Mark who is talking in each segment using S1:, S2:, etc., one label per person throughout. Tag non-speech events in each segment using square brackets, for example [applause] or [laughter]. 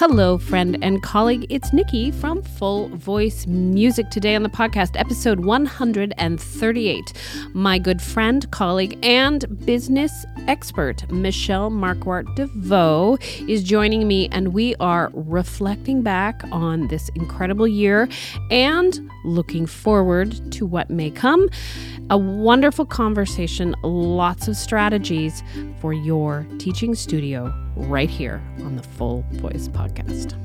S1: Hello, friend and colleague. It's Nikki from Full Voice Music today on the podcast, episode 138. My good friend, colleague, and business expert, Michelle Markwart Deveaux, is joining me, and we are reflecting back on this incredible year and looking forward to what may come. A wonderful conversation, lots of strategies for your teaching studio right here on the Full Voice Podcast.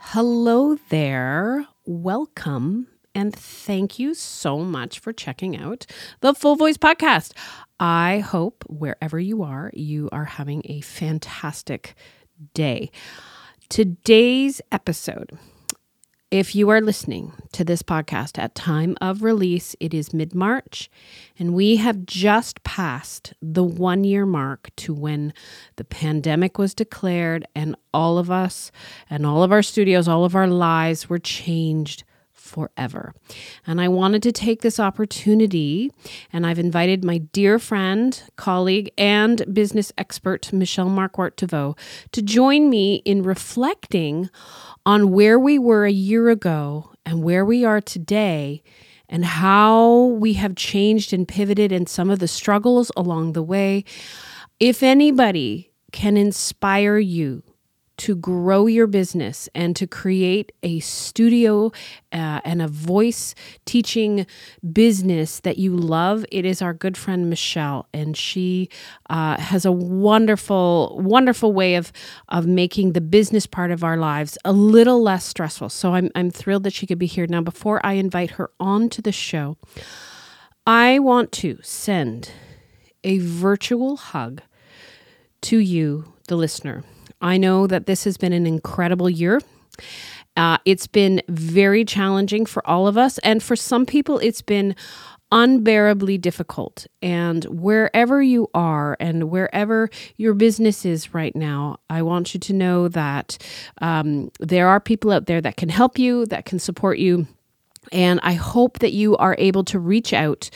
S1: Hello there. Welcome. And thank you so much for checking out the Full Voice Podcast. I hope wherever you are, you are having a fantastic day. Today's episode if you are listening to this podcast at time of release, it is mid-March and we have just passed the 1 year mark to when the pandemic was declared and all of us and all of our studios, all of our lives were changed forever. And I wanted to take this opportunity, and I've invited my dear friend, colleague, and business expert, Michelle Markwart Deveaux, to join me in reflecting on where we were a year ago and where we are today. And how we have changed and pivoted, and some of the struggles along the way. If anybody can inspire you to grow your business and to create a studio uh, and a voice teaching business that you love, it is our good friend Michelle, and she uh, has a wonderful, wonderful way of of making the business part of our lives a little less stressful. So I'm I'm thrilled that she could be here now. Before I invite her on to the show, I want to send a virtual hug to you, the listener. I know that this has been an incredible year. Uh, it's been very challenging for all of us. And for some people, it's been unbearably difficult. And wherever you are and wherever your business is right now, I want you to know that um, there are people out there that can help you, that can support you. And I hope that you are able to reach out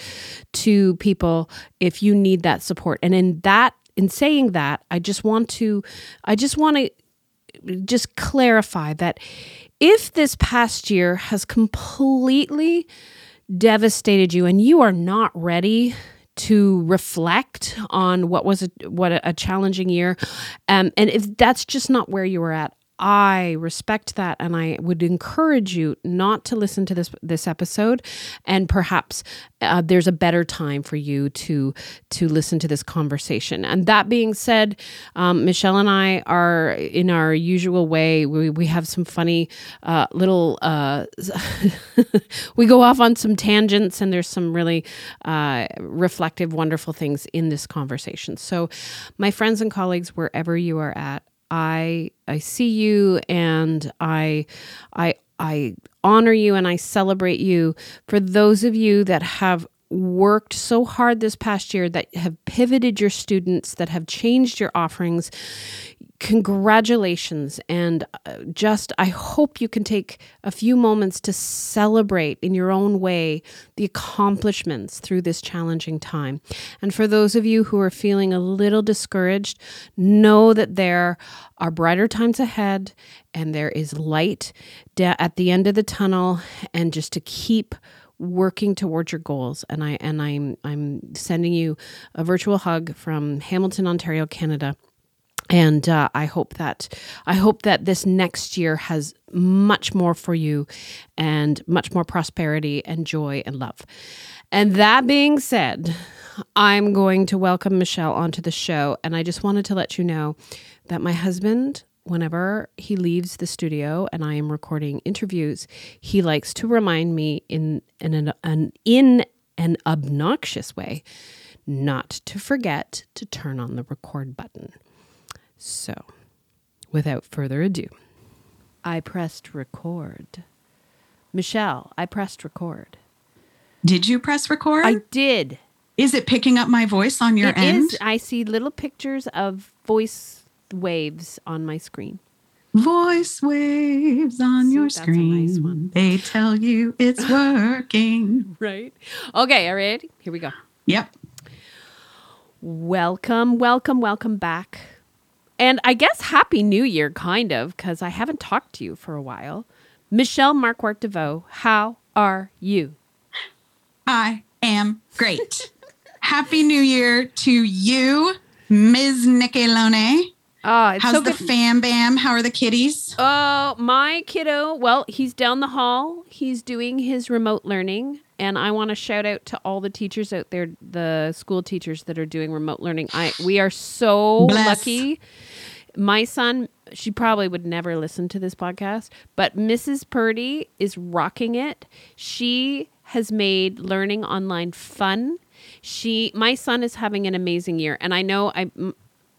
S1: to people if you need that support. And in that in saying that, I just want to I just want to just clarify that if this past year has completely devastated you and you are not ready to reflect on what was a, what a, challenging year um, and if that's just not where you were at I respect that and I would encourage you not to listen to this this episode and perhaps uh, there's a better time for you to to listen to this conversation. And that being said, um, Michelle and I are in our usual way. We, we have some funny uh, little uh, [laughs] we go off on some tangents and there's some really uh, reflective, wonderful things in this conversation. So, my friends and colleagues, wherever you are at, I I see you and I I I honor you and I celebrate you. For those of you that have worked so hard this past year that have pivoted your students that have changed your offerings congratulations and uh, just i hope you can take a few moments to celebrate in your own way the accomplishments through this challenging time. And for those of you who are feeling a little discouraged know that there are brighter times ahead and there is light at the end of the tunnel and just to keep working towards your goals. And i and i'm i'm sending you a virtual hug from hamilton ontario canada and uh, I hope that I hope that this next year has much more for you, and much more prosperity and joy and love. And that being said, I'm going to welcome Michelle onto the show, and I just wanted to let you know that my husband. Whenever he leaves the studio and I am recording interviews, he likes to remind me in, in an, an in an obnoxious way not to forget to turn on the record button. So, without further ado, I pressed record. Michelle, I pressed record.
S2: Did you press record?
S1: I did.
S2: Is it picking up my voice on your
S1: it
S2: end?
S1: Is. I see little pictures of voice waves on my screen.
S2: Voice waves on your
S1: nice
S2: screen.
S1: one.
S2: They tell you it's [laughs] working.
S1: Right. Okay, all right. Here we go.
S2: Yep.
S1: Welcome, welcome, welcome back. And I guess Happy New Year, kind of, because I haven't talked to you for a while. Michelle Markwart Deveaux, how are you?
S2: I am great. [laughs] Happy New Year to you, Ms. Nikki Lone.
S1: Oh, ah, it's
S2: How's
S1: so
S2: the
S1: good.
S2: fam bam? How are the kitties?
S1: Oh, my kiddo. Well, he's down the hall. He's doing his remote learning. And I want to shout out to all the teachers out there, the school teachers that are doing remote learning. I we are so
S2: Bless.
S1: lucky. My son, she probably would never listen to this podcast, but Mrs. Purdy is rocking it. She has made learning online fun. She my son is having an amazing year and I know I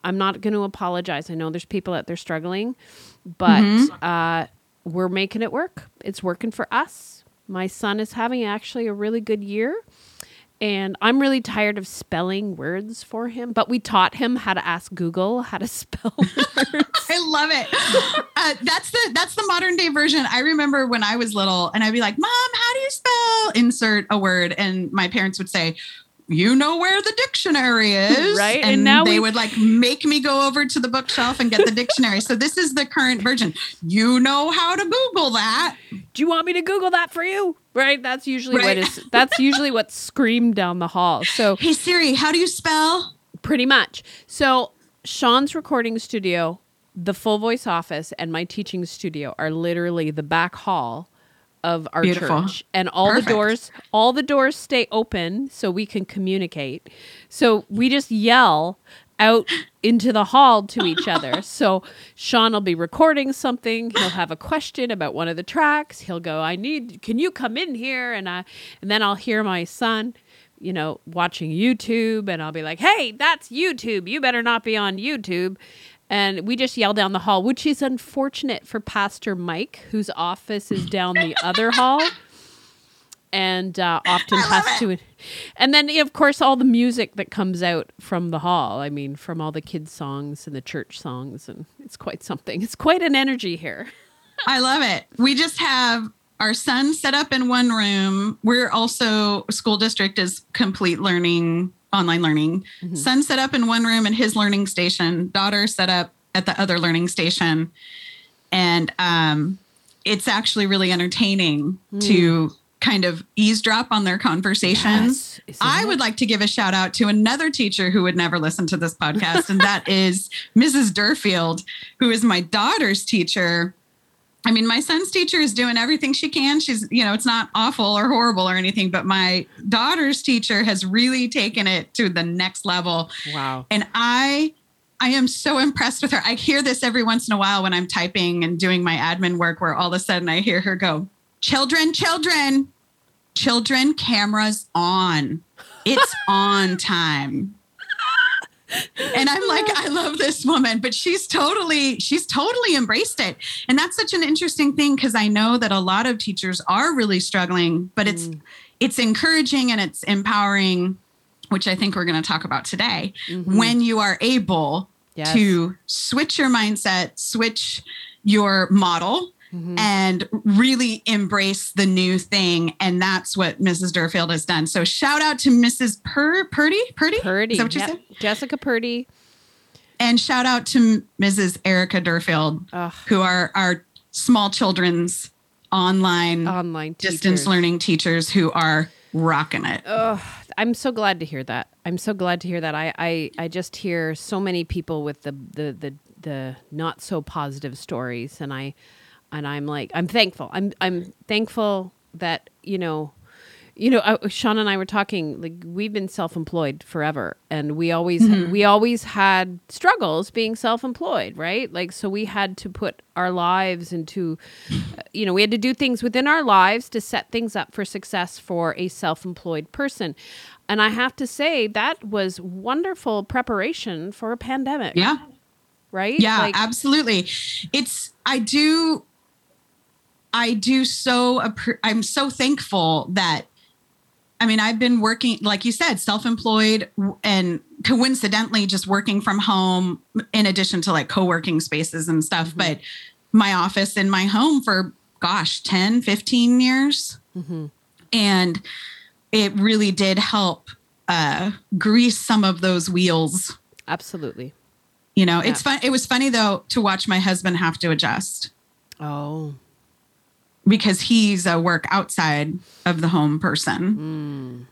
S1: I'm not going to apologize. I know there's people out there struggling, but uh, we're making it work. It's working for us. My son is having actually a really good year. And I'm really tired of spelling words for him, but we taught him how to ask Google how to [laughs] spell words.
S2: I love it. Uh, that's the that's the modern day version. I remember when I was little, and I'd be like, "Mom, how do you spell insert a word?" And my parents would say, "You know where the dictionary is, [laughs]
S1: Right,
S2: And,
S1: and now
S2: they
S1: we-
S2: would like make me go over to the bookshelf and get the dictionary. so this is the current version. You know how to Google that.
S1: Do you want me to Google that for you? Right? That's usually what
S2: Right.
S1: is that's usually what's screamed down the hall. So [laughs]
S2: Hey Siri, how do you spell?
S1: Pretty much. So Sean's recording studio, the full voice office, and my teaching studio are literally the back hall of our
S2: Beautiful.
S1: church. And all
S2: Perfect.
S1: the doors all the doors stay open so we can communicate. So we just yell out into the hall to each other. [laughs] So Sean will be recording something. He'll have a question about one of the tracks. He'll go, "I need. Can you come in here?" And I, and then I'll hear my son, you know, watching YouTube, and I'll be like, "Hey, that's YouTube. You better not be on YouTube." And we just yell down the hall, which is unfortunate for Pastor Mike, whose office is down the other hall and uh, often has to. And then, of course, all the music that comes out from the hall. I mean, from all the kids' songs and the church songs, and it's quite something. It's quite an energy here.
S2: I love it. We just have our son set up in one room. We're also school district is complete learning, online learning. Son set up in one room in his learning station. Daughter set up at the other learning station, and um, it's actually really entertaining to kind of eavesdrop on their conversations.
S1: Yes,
S2: I would like to give a shout out to another teacher who would never listen to this podcast, and that [laughs] is Mrs. Durfield, who is my daughter's teacher. I mean, my son's teacher is doing everything she can. She's, you know, it's not awful or horrible or anything, but my daughter's teacher has really taken it to the next level.
S1: Wow.
S2: And I I am so impressed with her. I hear this every once in a while when I'm typing and doing my admin work where all of a sudden I hear her go, "Children, children, children, cameras on. It's [laughs] on time." And I'm like, I love this woman, but she's totally, she's totally embraced it. And that's such an interesting thing because I know that a lot of teachers are really struggling, but it's mm. it's encouraging and it's empowering, which I think we're going to talk about today. Mm-hmm. When you are able
S1: Yes.
S2: to switch your mindset, switch your model.
S1: Mm-hmm.
S2: And really embrace the new thing. And that's what Mrs. Durfield has done. So shout out to Mrs. Pur- Purdy. Purdy?
S1: Purdy.
S2: Is that what you
S1: yep.
S2: said?
S1: Jessica Purdy.
S2: And shout out to Mrs. Erica Durfield,
S1: Ugh.
S2: who are our small children's online
S1: Online
S2: distance learning teachers who are rocking it.
S1: Oh, I'm so glad to hear that. I'm so glad to hear that. I, I, I just hear so many people with the, the, the, the not so positive stories, and I, and I'm like, I'm thankful. I'm, I'm thankful that you know, you know, uh, Sean and I were talking. Like we've been self-employed forever, and we always, we always had struggles being self-employed, right? Like so, we had to put our lives into, uh, you know, we had to do things within our lives to set things up for success for a self-employed person. And I have to say that was wonderful preparation for a pandemic,
S2: Yeah.
S1: right?
S2: Yeah,
S1: Like,
S2: absolutely. It's I do I do so I'm so thankful that I mean, I've been working like you said, self-employed and coincidentally just working from home in addition to like co-working spaces and stuff, but my office in my home for gosh, 10, 15 years. And it really did help uh grease some of those wheels
S1: absolutely.
S2: You know, it's fun. It was funny though to watch my husband have to adjust
S1: Oh.
S2: Because he's a work outside of the home person.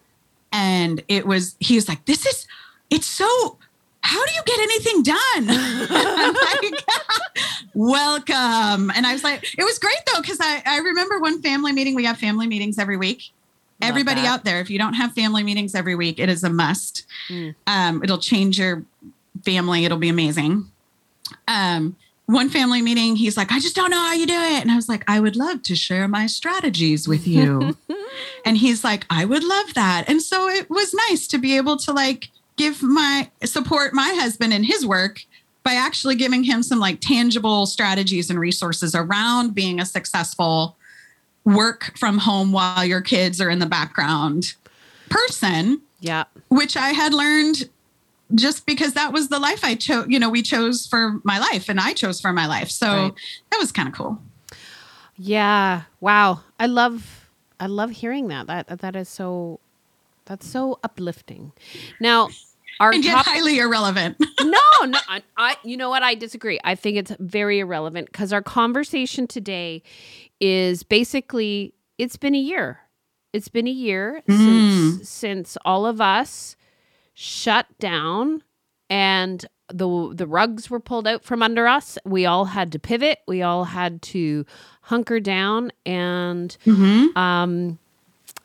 S2: And it was, he was like, this is, it's so, how do you get anything done? [laughs] Like, [laughs] welcome. And I was like, it was great though, because I, I remember one family meeting, we have family meetings every week.
S1: Love
S2: Everybody
S1: that.
S2: out there, if you don't have family meetings every week, it is a must.
S1: Mm.
S2: Um, it'll change your family. It'll be amazing. Um, one family meeting, he's like, I just don't know how you do it. And I was like, I would love to share my strategies with you. [laughs] and he's like, I would love that. And so it was nice to be able to like give my support my husband in his work by actually giving him some like tangible strategies and resources around being a successful work from home while your kids are in the background person
S1: Yeah.
S2: which I had learned just because that was the life I chose, you know, we chose for my life and I chose for my life. So
S1: Right.
S2: that was kind of cool.
S1: Yeah. Wow. I love I love hearing that. That that is so that's so uplifting. Now, our
S2: And yet
S1: top
S2: highly irrelevant. [laughs]
S1: no, no, I, I, you know what? I disagree. I think it's very irrelevant because our conversation today is basically it's been a year. It's been a year since mm. since all of us shut down and the the rugs were pulled out from under us. We all had to pivot. We all had to hunker down and
S2: Mm-hmm.
S1: um,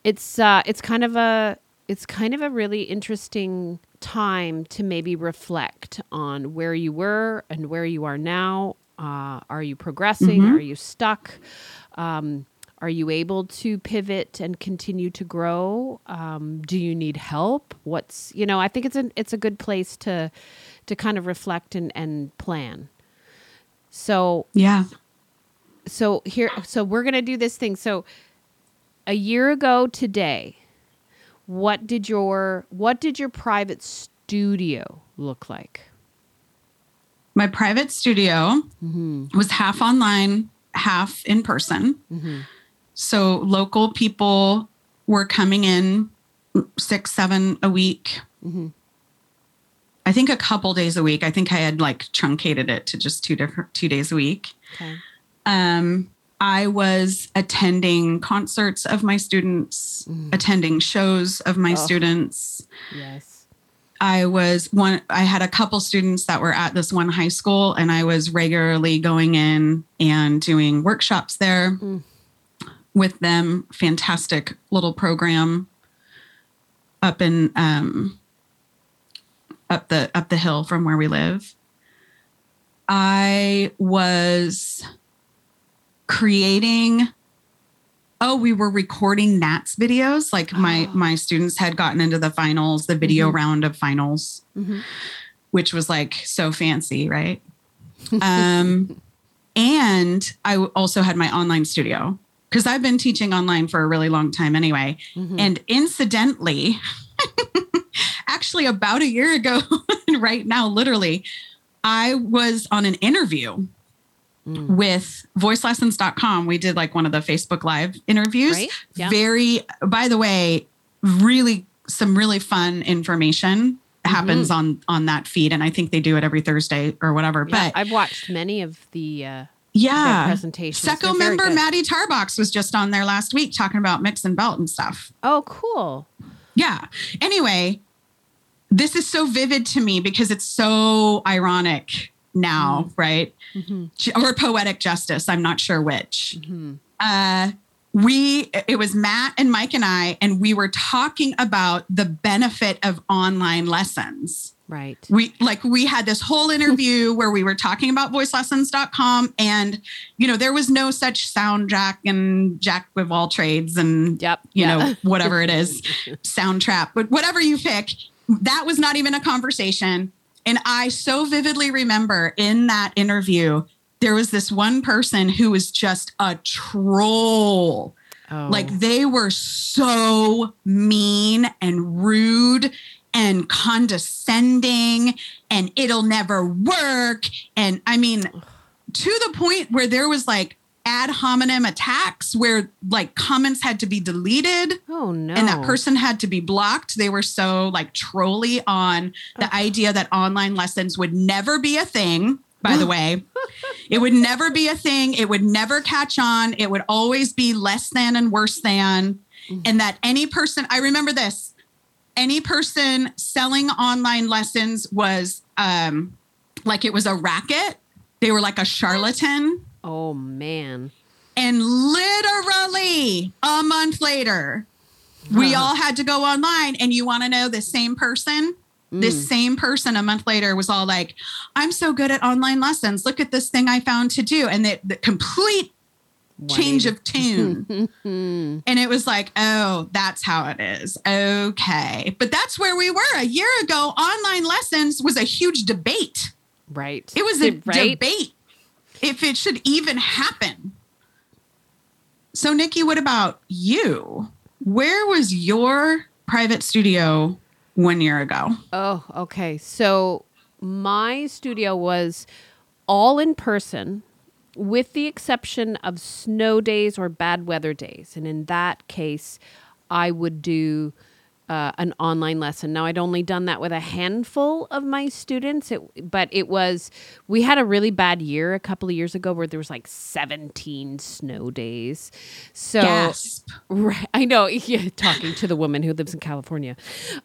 S1: it's uh, it's kind of a it's kind of a really interesting time to maybe reflect on where you were and where you are now. Uh, are you progressing? Are you stuck? Um, are you able to pivot and continue to grow? Um, do you need help? What's you know? I think it's a it's a good place to to kind of reflect and, and plan. So
S2: Yeah.
S1: so here so we're going to do this thing so a year ago today what did your what did your private studio look like
S2: My private studio
S1: mm-hmm.
S2: was half online, half in person.
S1: Mm-hmm.
S2: So local people were coming in six, seven a week.
S1: Mm-hmm.
S2: I think a couple days a week. I think I had like truncated it to just two different two days a week.
S1: okay
S2: um, I was attending concerts of my students, attending shows of my
S1: Oh.
S2: students.
S1: yes
S2: I was one, I had a couple students that were at this one high school, and I was regularly going in and doing workshops there
S1: Mm.
S2: With them. Fantastic little program up in, um, up the up the hill from where we live. I was creating oh we were recording NATS videos like my
S1: Oh. [gasps]
S2: my students had gotten into the finals the video
S1: Mhm.
S2: round of finals
S1: Mhm.
S2: which was like so fancy right [laughs] um and i also had my online studio because i've been teaching online for a really long time anyway
S1: Mhm.
S2: and incidentally, [laughs] actually, about a year ago, [laughs] right now, literally, I was on an interview
S1: Mm.
S2: with voicelessons.com. We did like one of the Facebook Live interviews.
S1: Right? Yeah.
S2: Very, by the way, really some really fun information happens on on that feed and i think they do it every thursday or whatever
S1: Yeah,
S2: but
S1: i've watched many of the uh
S2: yeah
S1: presentations
S2: Seco member
S1: good.
S2: Maddie Tarbox was just on there last week talking about mix and belt and stuff.
S1: oh cool
S2: Yeah. Anyway, this is so vivid to me because it's so ironic now, right?
S1: mm-hmm.
S2: Or poetic justice. I'm not sure which.
S1: Mm-hmm.
S2: Uh, we, it was Matt and Mike and I, and we were talking about the benefit of online lessons.
S1: Right
S2: We like we had this whole interview [laughs] where we were talking about voicelessons.com and you know there was no such sound jack and jack of all trades and
S1: yep
S2: you
S1: yeah.
S2: know, [laughs] whatever it is, Soundtrap, but whatever you pick, that was not even a conversation. And I so vividly remember in that interview, there was this one person who was just a troll.
S1: oh.
S2: Like they were so mean and rude and condescending and it'll never work. And I mean, to the point where there was like ad hominem attacks where like comments had to be deleted
S1: Oh no.
S2: and that person had to be blocked. They were so like trolly on the idea that online lessons would never be a thing. By the [laughs] way, it would never be a thing. It would never catch on. It would always be less than and worse than. Mm. And that any person, I remember this, any person selling online lessons was um, like it was a racket. They were like a charlatan.
S1: Oh man.
S2: And literally a month later, we all had to go online. And you want to know the same person?
S1: Mm.
S2: This same person a month later was all like, I'm so good at online lessons. Look at this thing I found to do. And the, the complete change of tune. [laughs] And it was like, oh, that's how it is. Okay. But that's where we were a year ago. Online lessons was a huge debate.
S1: Right.
S2: It was a
S1: right.
S2: debate if it should even happen. So, Nikki, what about you? Where was your private studio one year ago?
S1: Oh, okay. So my studio was all in person with the exception of snow days or bad weather days. And in that case, I would do uh, an online lesson. Now, I'd only done that with a handful of my students, it, but it was, we had a really bad year a couple of years ago where there was like 17 snow days. So,
S2: Gasp.
S1: Right. I know. [laughs] Yeah, talking to the woman who lives in California.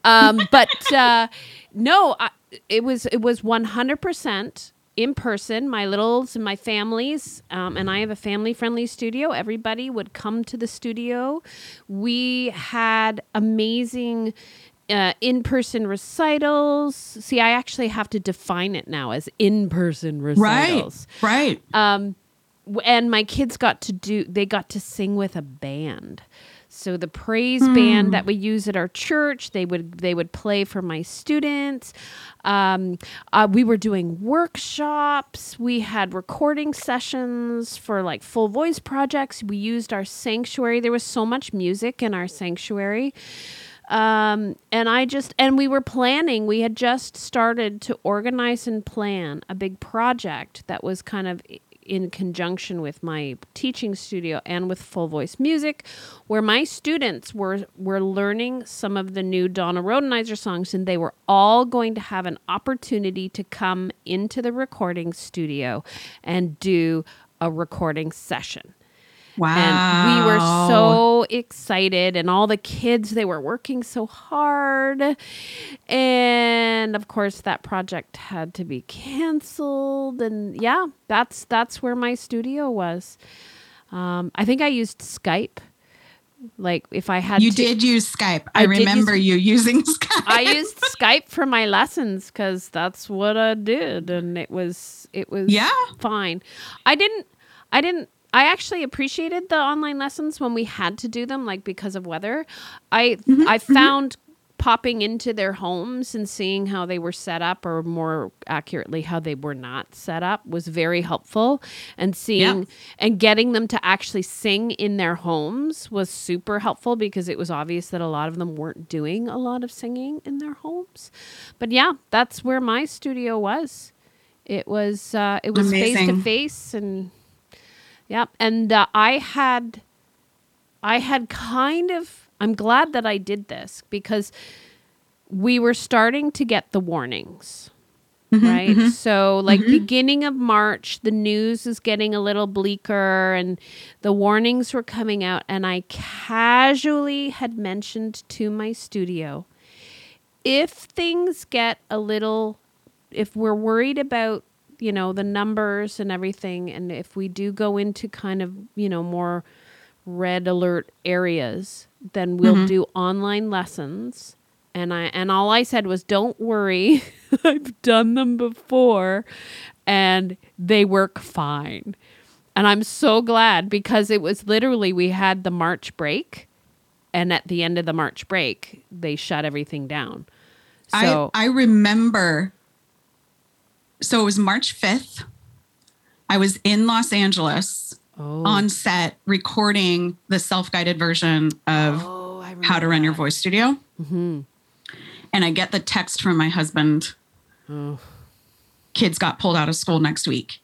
S1: Um, but uh, no, I, it was it was one hundred percent in person. My littles and my families, um, and I have a family friendly studio. Everybody would come to the studio. We had amazing. Uh, in-person recitals. See, I actually have to define it now as in-person recitals
S2: Right.
S1: um and my kids got to do they got to sing with a band so the praise band that we use at our church they would they would play for my students. Um, uh, we were doing workshops. We had recording sessions for like full voice projects. We used our sanctuary. There was so much music in our sanctuary. Um, and I just and we were planning. We had just started to organize and plan a big project that was kind of in conjunction with my teaching studio and with full voice music, where my students were were learning some of the new Donna Rhodenizer songs, and they were all going to have an opportunity to come into the recording studio and do a recording session.
S2: Wow.
S1: And we were so excited, and all the kids, they were working so hard. And of course, that project had to be canceled. And yeah, that's that's where my studio was. Um, I think I used Skype. Like if I had
S2: You
S1: to,
S2: did use Skype. I,
S1: I did use-
S2: remember you using [laughs] Skype.
S1: I used Skype for my lessons because that's what I did, and it was it was
S2: Yeah.
S1: fine. I didn't I didn't I actually appreciated the online lessons when we had to do them, like because of weather. I
S2: Mm-hmm,
S1: I found popping into their homes and seeing how they were set up, or more accurately, how they were not set up, was very helpful. And seeing
S2: Yeah.
S1: and getting them to actually sing in their homes was super helpful because it was obvious that a lot of them weren't doing a lot of singing in their homes. But yeah, that's where my studio was. It was uh, it was face to face and yeah, and uh, I had I had kind of I'm glad that I did this because we were starting to get the warnings. Mm-hmm, right? Mm-hmm. So, like mm-hmm. beginning of March, the news is getting a little bleaker and the warnings were coming out. And I casually had mentioned to my studio if things get a little, if we're worried about, you know, the numbers and everything, and if we do go into kind of, you know, more red alert areas, then we'll mm-hmm. do online lessons. And I and all I said was, "Don't worry, [laughs] I've done them before, and they work fine." And I'm so glad because it was literally we had the March break, and at the end of the March break, they shut everything down. So
S2: I, I remember. So it was March 5th. I was in Los Angeles
S1: oh,
S2: on set recording the self guided version of
S1: oh,
S2: How to Run Your Voice Studio.
S1: Mm-hmm.
S2: And I get the text from my husband.
S1: Oh,
S2: kids got pulled out of school next week.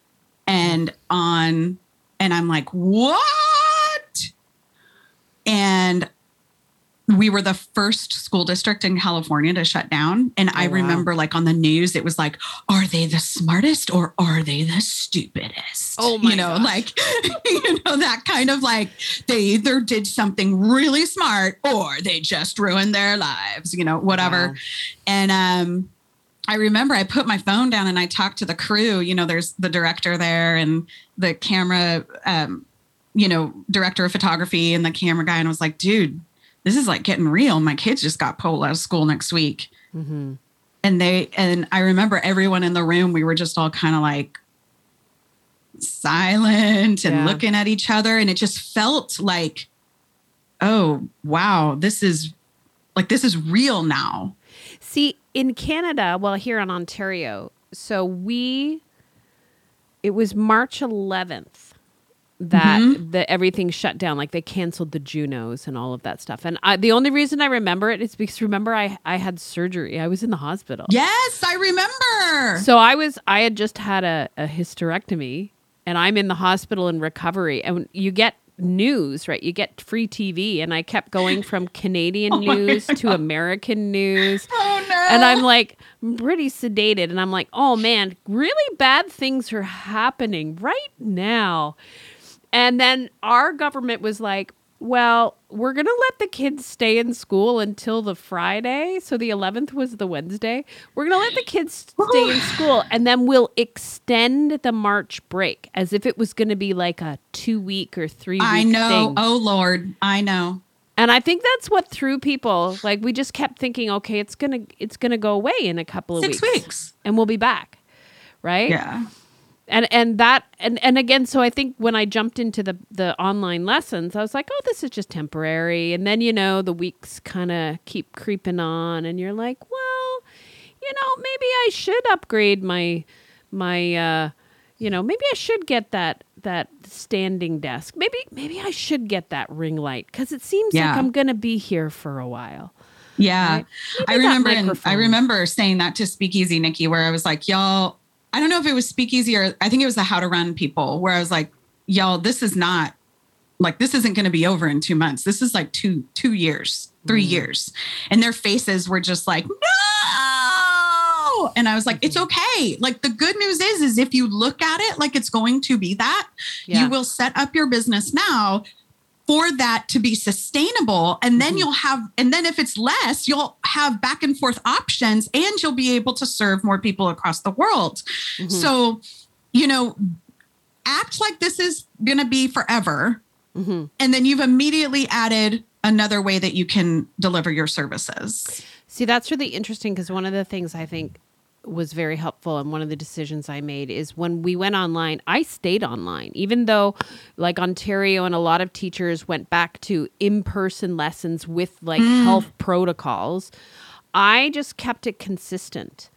S2: And on And I'm like, what? And we were the first school district in California to shut down. And I
S1: wow.
S2: remember, like, on the news, it was like, are they the smartest or are they the stupidest?
S1: Oh my
S2: You know,
S1: gosh.
S2: like, [laughs] you know, that kind of like they either did something really smart or they just ruined their lives, you know, whatever.
S1: Wow.
S2: And um, I remember I put my phone down and I talked to the crew. You know, there's the director there and the camera, um, you know, director of photography and the camera guy. And I was like, dude, this is like getting real. My kids just got pulled out of school next week.
S1: Mhm.
S2: And they, and I remember everyone in the room, we were just all kind of like silent and
S1: Yeah.
S2: looking at each other. And it just felt like, oh, wow, this is like, this is real now.
S1: See, in Canada, well, here in Ontario, so we, it was March 11th that
S2: Mm-hmm.
S1: the everything shut down. Like they canceled the Junos and all of that stuff. And I, the only reason I remember it is because remember I I had surgery. I was in the hospital.
S2: Yes, I remember.
S1: So I was I had just had a, a hysterectomy and I'm in the hospital in recovery and you get news, right? You get free TV and I kept going from Canadian [laughs]
S2: Oh
S1: news to American news.
S2: oh no.
S1: And I'm like pretty sedated and I'm like, "Oh man, really bad things are happening right now." And then our government was like, well, we're going to let the kids stay in school until the Friday. So the 11th was the Wednesday. We're going to let the kids stay in [sighs] school and then we'll extend the March break as if it was going to be like a two week or three week
S2: I know.
S1: thing.
S2: Oh Lord, I know.
S1: And I think that's what threw people. Like we just kept thinking, okay, it's going to it's going to go away in a couple of
S2: Six
S1: weeks
S2: weeks.
S1: and we'll be back. Right?
S2: Yeah.
S1: And and that and and again so i think when i jumped into the the online lessons i was like oh this is just temporary and then you know the weeks kind of keep creeping on and you're like well you know maybe i should upgrade my my uh you know maybe i should get that that standing desk maybe maybe i should get that ring light because it seems like i'm gonna be here for a while
S2: Yeah.
S1: Right?
S2: I remember and I remember saying that to Speakeasy Nikki where I was like, y'all, I don't know if it was Speakeasy or I think it was the How to Run people where I was like, y'all, this is not like this isn't going to be over in 2 months. This is like 2 2 years, 3 mm-hmm. years. And their faces were just like, "No!" And I was like, it's mm-hmm. okay. Like the good news is is if you look at it like it's going to be that,
S1: Yeah.
S2: you will set up your business now for that to be sustainable and then
S1: Mhm.
S2: you'll have and then if it's less you'll have back and forth options and you'll be able to serve more people across the world
S1: Mhm.
S2: so you know act like this is going to be forever
S1: Mhm.
S2: and then you've immediately added another way that you can deliver your services
S1: See, that's really interesting because one of the things I think was very helpful and one of the decisions I made is when we went online, I stayed online, even though like Ontario and a lot of teachers went back to in person lessons with like mm. health protocols. I just kept it consistent.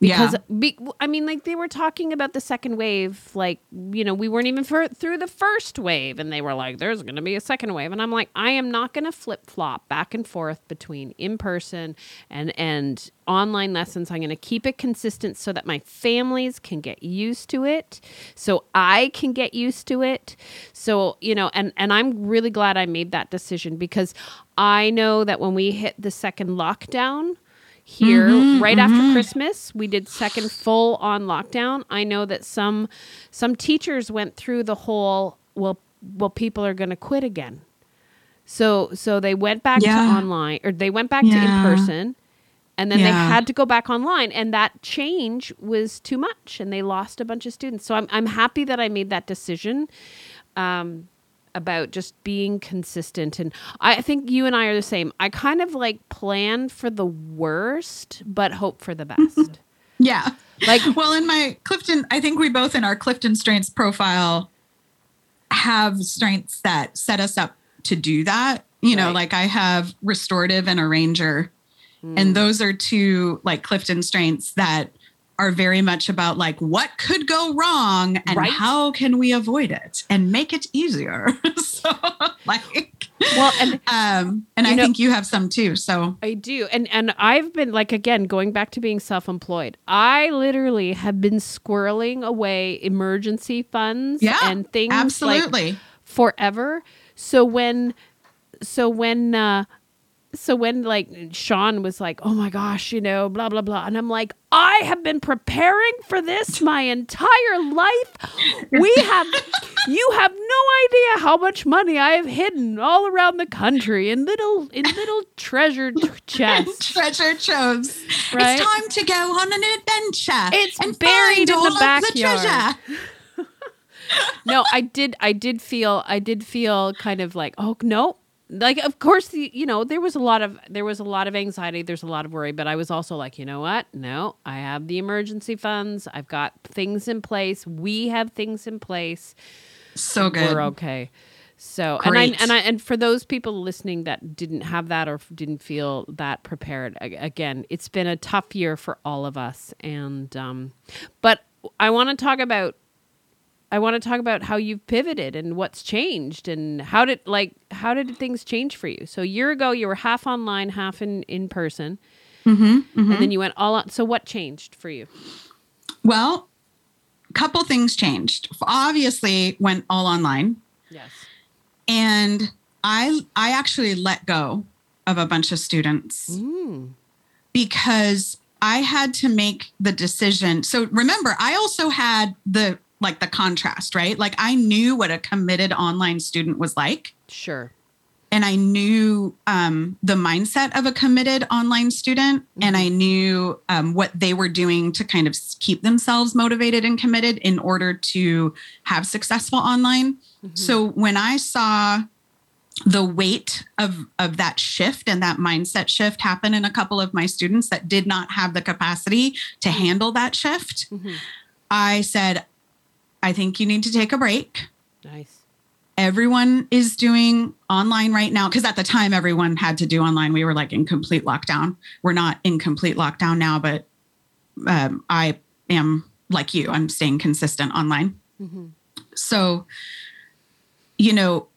S1: Because
S2: Yeah.
S1: be, I mean, like they were talking about the second wave, like you know, we weren't even for, through the first wave, and they were like, "There's going to be a second wave," and I'm like, I am not going to flip flop back and forth between in person and and online lessons. I'm going to keep it consistent so that my families can get used to it, so I can get used to it. So you know, and and I'm really glad I made that decision because I know that when we hit the second lockdown here
S2: Mhm,
S1: right after
S2: mhm.
S1: Christmas. We did second full on lockdown. I know that some some teachers went through the whole well well people are going to quit again. So so they went back to online or they went back to in person and then they had to go back online and that change was too much and they lost a bunch of students. So I'm I'm happy that I made that decision. Um about just being consistent and I think you and I are the same. I kind of like plan for the worst but hope for the best. [laughs]
S2: yeah
S1: like
S2: well in my Clifton i think we both in our CliftonStrengths profile have strengths that set us up to do that you know
S1: Right.
S2: like i have restorative and arranger
S1: mm,
S2: and those are two like CliftonStrengths that are very much about like what could go wrong and
S1: Right.
S2: how can we avoid it and make it easier [laughs] so [laughs] like
S1: Well, and
S2: um and I
S1: know-
S2: think you have some too. So
S1: I do. And and I've been like again going back to being self-employed. I literally have been squirreling away emergency funds
S2: yeah,
S1: and things like
S2: absolutely.
S1: forever. So when so when uh so when like Sean was like, "Oh my gosh, you know, blah blah blah," and I'm like, "I have been preparing for this my entire life. We have, you have no idea how much money I have hidden all around the country in little in little treasure [laughs] chests.
S2: Treasure troves.
S1: Right?
S2: It's time to go on an adventure.
S1: It's
S2: and
S1: buried in the backyard.
S2: treasure. [laughs]
S1: no, I did. I did feel. I did feel kind of like, oh no. Like, of course, the, you know, there was a lot of there was a lot of anxiety. There's a lot of worry, but I was also like, you know what? No, I have the emergency funds. I've got things in place. We have things in place.
S2: So good.
S1: We're okay. So, and I and I and for those people listening that didn't have that or didn't feel that prepared, again, it's been a tough year for all of us. And um, but I want to talk about I want to talk about how you've pivoted and what's changed and how did like how did things change for you? So a year ago you were half online, half in in person,
S2: Mm-hmm,
S1: and then you went all on. So what changed for you?
S2: Well, a couple things changed. Obviously, went all online,
S1: Yes.
S2: and I I actually let go of a bunch of students
S1: Mm.
S2: because I had to make the decision. So remember, I also had the like the contrast, right? Like I knew what a committed online student was like.
S1: Sure.
S2: and I knew um, the mindset of a committed online student, and I knew um, what they were doing to kind of keep themselves motivated and committed in order to have successful online. So when I saw the weight of of that shift and that mindset shift happen in a couple of my students that did not have the capacity to handle that shift,
S1: Mhm.
S2: I said, I think you need to take a break.
S1: Nice.
S2: everyone is doing online right now because at the time everyone had to do online. We were like in complete lockdown. We're not in complete lockdown now but um, i am like you. I'm staying consistent online.
S1: Mhm.
S2: so you know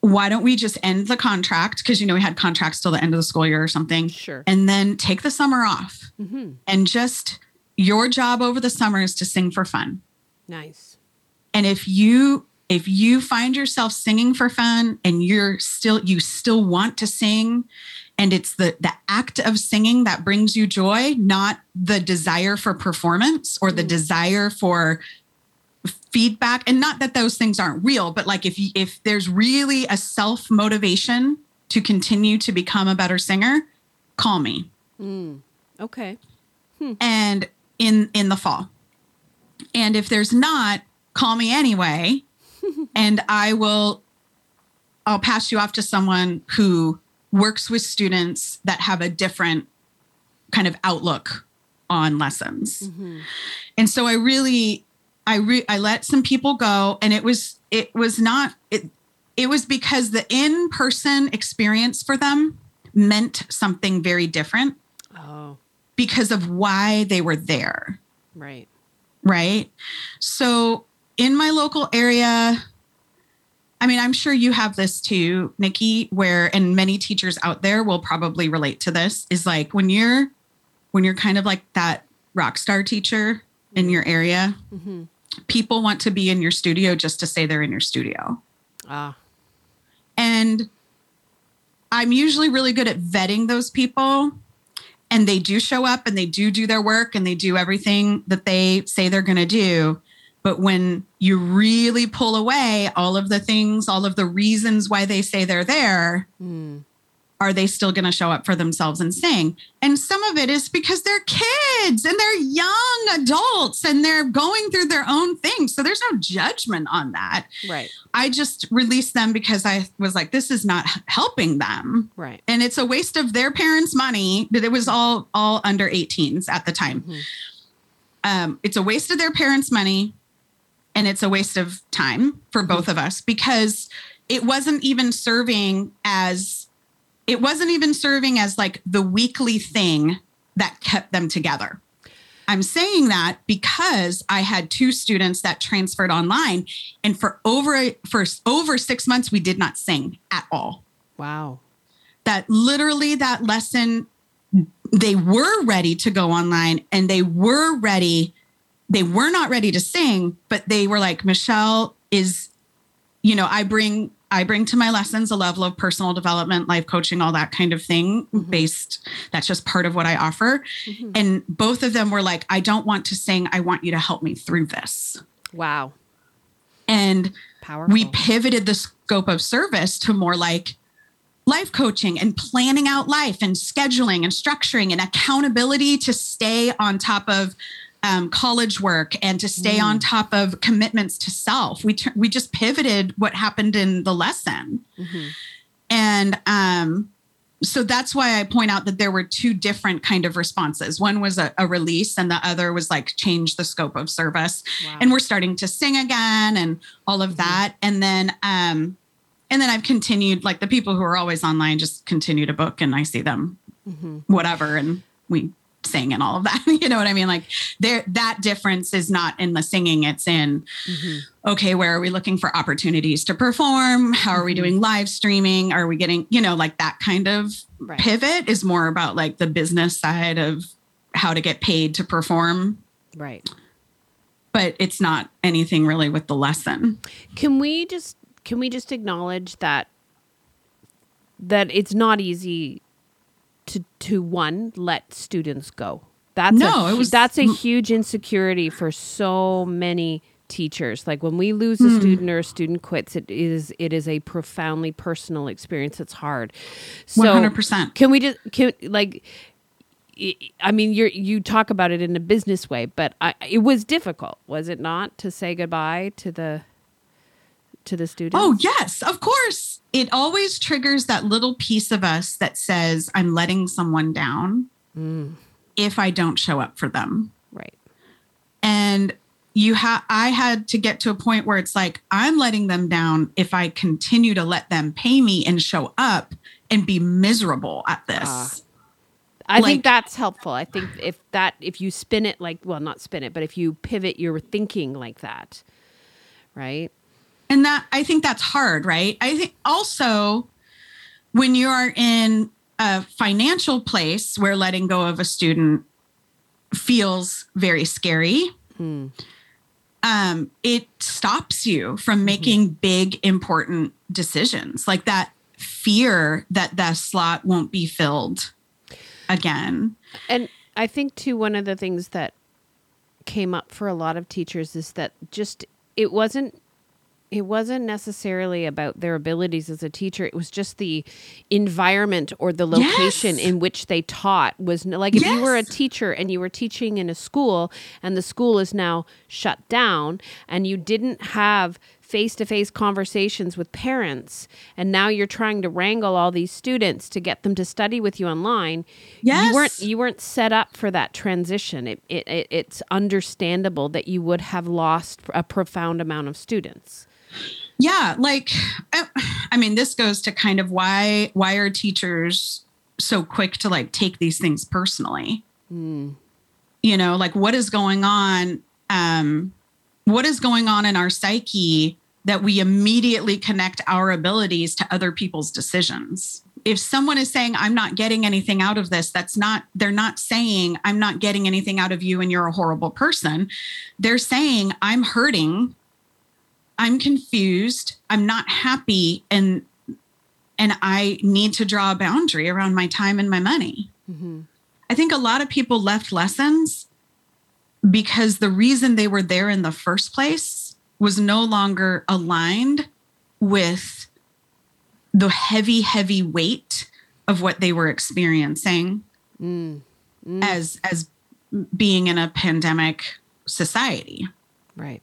S2: why don't we just end the contract? Because you know we had contracts till the end of the school year or something.
S1: Sure.
S2: and then take the summer off
S1: hmm
S2: and just your job over the summer is to sing for fun
S1: Nice.
S2: and if you if you find yourself singing for fun and you're still you still want to sing and it's the the act of singing that brings you joy not the desire for performance or the
S1: Mm.
S2: desire for feedback and not that those things aren't real but like if you, if there's really a self motivation to continue to become a better singer call me
S1: Mm. Okay.
S2: and in in the fall and if there's not call me anyway [laughs] and i will i'll pass you off to someone who works with students that have a different kind of outlook on lessons
S1: Mhm.
S2: and so i really i re- i let some people go and it was it was not it it was because the in-person experience for them meant something very different
S1: Oh,
S2: because of why they were there
S1: right.
S2: Right? So in my local area, I mean, I'm sure you have this too, Nikki, where and many teachers out there will probably relate to this is like when you're when you're kind of like that rock star teacher in your area,
S1: hmm
S2: people want to be in your studio just to say they're in your studio.
S1: Ah,
S2: And I'm usually really good at vetting those people. And they do show up and they do do their work and they do everything that they say they're going to do. But when you really pull away all of the things, all of the reasons why they say they're there,
S1: mm.
S2: Are they still going to show up for themselves and sing? And some of it is because they're kids and they're young adults and they're going through their own things. So there's no judgment on that.
S1: right,
S2: I just released them because I was like, this is not helping them.
S1: right.
S2: And it's a waste of their parents' money. But it was all all under 18s at the time.
S1: Mhm.
S2: Um, it's a waste of their parents' money and it's a waste of time for both of us because it wasn't even serving as it wasn't even serving as like the weekly thing that kept them together. I'm saying that because I had two students that transferred online and for over for over 6 months we did not sing at all.
S1: Wow.
S2: That literally that lesson they were ready to go online and they were ready they were not ready to sing but they were like Michelle is you know I bring I bring to my lessons a level of personal development, life coaching, all that kind of thing mm-hmm. based. That's just part of what I offer. Mm-hmm. And both of them were like, I don't want to sing. I want you to help me through this.
S1: Wow.
S2: And Powerful. we pivoted the scope of service to more like life coaching and planning out life and scheduling and structuring and accountability to stay on top of um, college work and to stay mm. on top of commitments to self. We ter- we just pivoted what happened in the lesson, mm-hmm. and um, so that's why I point out that there were two different kind of responses. One was a, a release, and the other was like change the scope of service. Wow. And we're starting to sing again, and all of mm-hmm. that. And then um, and then I've continued like the people who are always online just continue to book, and I see them mm-hmm. whatever, and we sing and all of that. [laughs] you know what I mean? Like there, that difference is not in the singing. It's in, mm-hmm. okay, where are we looking for opportunities to perform? How are we mm-hmm. doing live streaming? Are we getting, you know, like that kind of right. pivot is more about like the business side of how to get paid to perform.
S1: Right.
S2: But it's not anything really with the lesson.
S1: Can we just, can we just acknowledge that that it's not easy to to one let students go. That's no, a, it was that's a huge insecurity for so many teachers. Like when we lose a mm. student or a student quits, it is it is a profoundly personal experience. It's hard.
S2: So 100%.
S1: Can we just can like I mean, you you talk about it in a business way, but I, it was difficult, was it not, to say goodbye to the to the students?
S2: Oh, yes, of course. It always triggers that little piece of us that says, I'm letting someone down mm. if I don't show up for them.
S1: Right.
S2: And you have I had to get to a point where it's like I'm letting them down if I continue to let them pay me and show up and be miserable at this. Uh,
S1: I like, think that's helpful. I think if that if you spin it like well not spin it, but if you pivot your thinking like that, right?
S2: And that i think that's hard right i think also when you are in a financial place where letting go of a student feels very scary hmm. um, it stops you from mm-hmm. making mm-hmm. big important decisions like that fear that the slot won't be filled again
S1: and i think too one of the things that came up for a lot of teachers is that just it wasn't it wasn't necessarily about their abilities as a teacher it was just the environment or the location yes. in which they taught was like if yes. you were a teacher and you were teaching in a school and the school is now shut down and you didn't have face-to-face conversations with parents and now you're trying to wrangle all these students to get them to study with you online
S2: yes.
S1: you weren't you weren't set up for that transition it, it, it it's understandable that you would have lost a profound amount of students
S2: yeah, like I mean this goes to kind of why why are teachers so quick to like take these things personally? Mm. You know, like what is going on um what is going on in our psyche that we immediately connect our abilities to other people's decisions? If someone is saying, I'm not getting anything out of this, that's not, they're not saying, I'm not getting anything out of you and you're a horrible person. They're saying, I'm hurting I'm confused, I'm not happy, and and I need to draw a boundary around my time and my money. Mm-hmm. I think a lot of people left lessons because the reason they were there in the first place was no longer aligned with the heavy, heavy weight of what they were experiencing mm. Mm. as as being in a pandemic society.
S1: Right.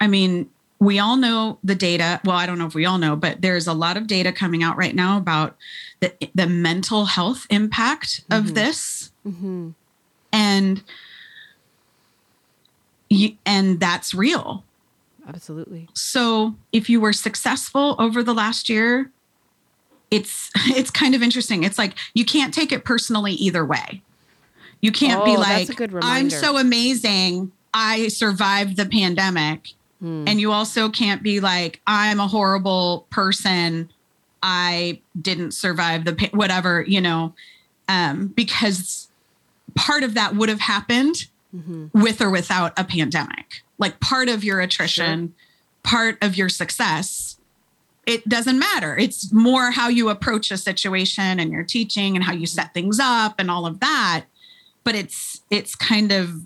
S2: I mean, we all know the data. Well, I don't know if we all know, but there's a lot of data coming out right now about the, the mental health impact mm-hmm. of this. Mm-hmm. And you, and that's real.
S1: Absolutely.
S2: So, if you were successful over the last year, it's [laughs] it's kind of interesting. It's like you can't take it personally either way You can't be
S1: Oh, that's
S2: like, I'm so amazing. I survived the pandemic. And you also can't be like, I'm a horrible person. I didn't survive the pa- whatever, you know, um, because part of that would have happened
S1: Mhm.
S2: with or without a pandemic. Like part of your attrition, part of your success, it doesn't matter. It's more how you approach a situation and your teaching and how you set things up and all of that. But it's it's kind of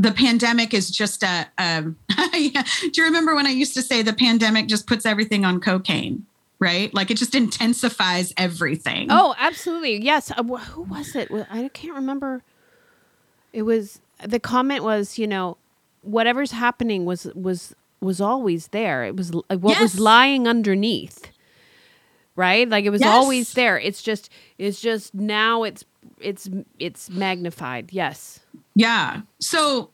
S2: the pandemic is just a um, [laughs] yeah. do you remember when i used to say the pandemic just puts everything on cocaine right like it just intensifies everything
S1: Oh, absolutely. Yes. Uh, wh- who was it? I can't remember. It was the comment was, you know, whatever's happening was was was always there. It was uh, what
S2: Yes.
S1: was lying underneath. Right? Like it was
S2: Yes.
S1: always there. It's just it's just now it's it's it's magnified. Yes.
S2: Yeah. So,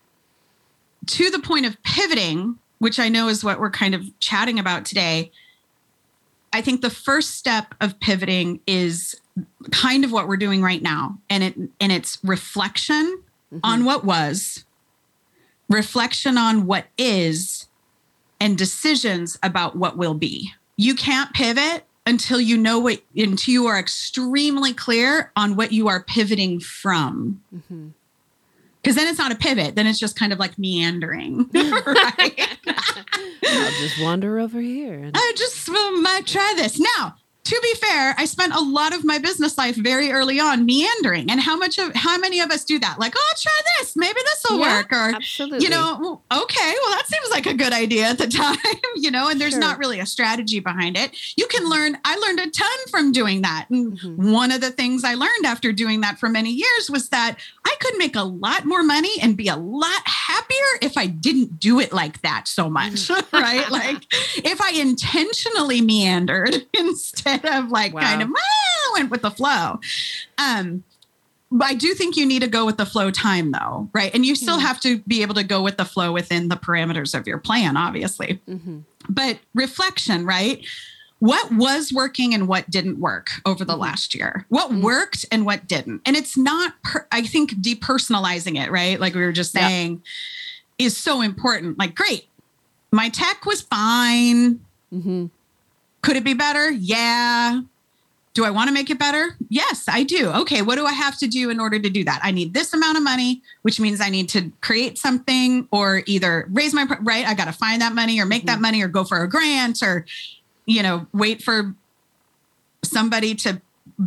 S2: to the point of pivoting, which I know is what we're kind of chatting about today, I think the first step of pivoting is kind of what we're doing right now, and it and it's reflection on what was, reflection on what is, and decisions about what will be. You can't pivot until you know what until you are extremely clear on what you are pivoting from
S1: hmm
S2: because then it's not a pivot then it's just kind of like meandering [laughs] right
S1: I'll just wander over here. And,
S2: i just well, might try this now to be fair i spent a lot of my business life very early on meandering and how much of how many of us do that like oh i'll try this maybe this will
S1: Yeah,
S2: work or
S1: absolutely.
S2: you know okay well that seems like a good idea at the [laughs] time you know and there's
S1: Sure.
S2: not really a strategy behind it you can learn i learned a ton from doing that and
S1: Mhm.
S2: one of the things i learned after doing that for many years was that i could make a lot more money and be a lot happier if i didn't do it like that so much [laughs] right like if i intentionally meandered [laughs] instead of like
S1: Wow.
S2: kind of "Ah," went with the flow um but I do think you need to go with the flow time though, right? And you still
S1: Mhm.
S2: have to be able to go with the flow within the parameters of your plan, obviously.
S1: Mhm.
S2: But reflection, right? What was working and what didn't work over the
S1: Mhm.
S2: last year? What
S1: Mhm.
S2: worked and what didn't? And it's not, per- I think, depersonalizing it, right? Like we were just
S1: Yeah.
S2: saying, is so important. Like, great, my tech was fine.
S1: Mhm.
S2: Could it be better? Yeah. Do I want to make it better? Yes, I do. Okay, what do I have to do in order to do that? I need this amount of money, which means I need to create something or either raise my right. I got to find that money or make that money or go for a grant or, you know, wait for somebody to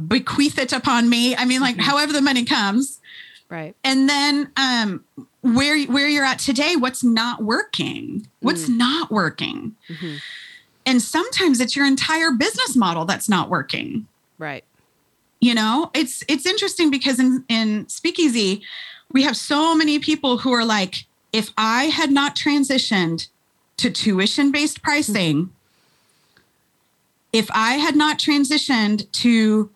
S2: bequeath it upon me. I mean, like,
S1: Mhm.
S2: however the money comes
S1: Right.
S2: and then um where where you're at today what's not working what's not working
S1: Mhm.
S2: and sometimes it's your entire business model that's not working
S1: Right.
S2: you know it's it's interesting because in in speakeasy we have so many people who are like if i had not transitioned to tuition based pricing if i had not transitioned to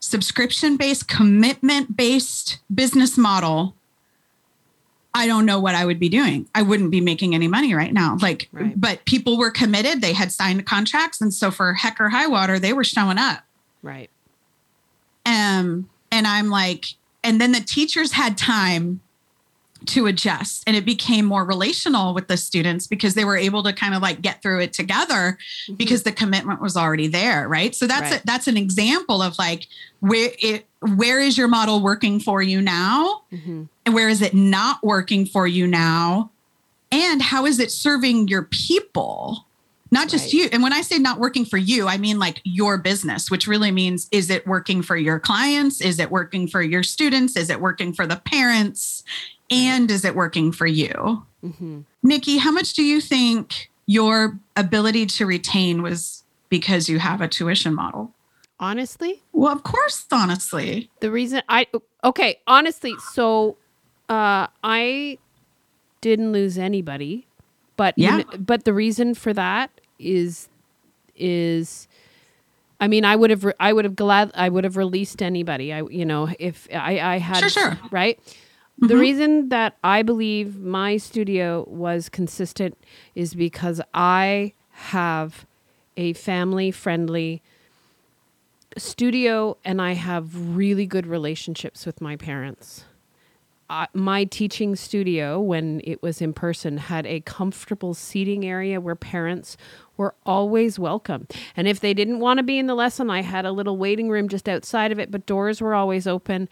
S2: subscription based commitment based business model i don't know what i would be doing. I wouldn't be making any money right now. Like
S1: Right.
S2: but people were committed. They had signed contracts. And so for heck or high water they were showing up.
S1: Right.
S2: um and i'm like and then the teachers had time to adjust and it became more relational with the students because they were able to kind of like get through it together
S1: Mhm.
S2: because the commitment was already there right so that's
S1: Right.
S2: a, that's an example of like where it where is your model working for you now
S1: Mhm.
S2: and where is it not working for you now and how is it serving your people not just
S1: Right.
S2: you. And when i say not working for you i mean like your business which really means is it working for your clients? Is it working for your students? Is it working for the parents? And is it working for you?
S1: Mhm.
S2: nikki how much do you think your ability to retain was because you have a tuition model?
S1: Honestly,
S2: well of course honestly.
S1: The reason I okay, honestly, so uh I didn't lose anybody, but
S2: Yeah.
S1: kn- but the reason for that is is I mean, I would have re- I would have glad I would have released anybody. I you know, if I I had
S2: Sure, sure.
S1: right? The
S2: Mhm.
S1: reason that I believe my studio was consistent is because I have a family friendly studio and I have really good relationships with my parents. Uh, my teaching studio, when it was in person, had a comfortable seating area where parents were always welcome. And if they didn't want to be in the lesson, I had a little waiting room just outside of it, but doors were always open.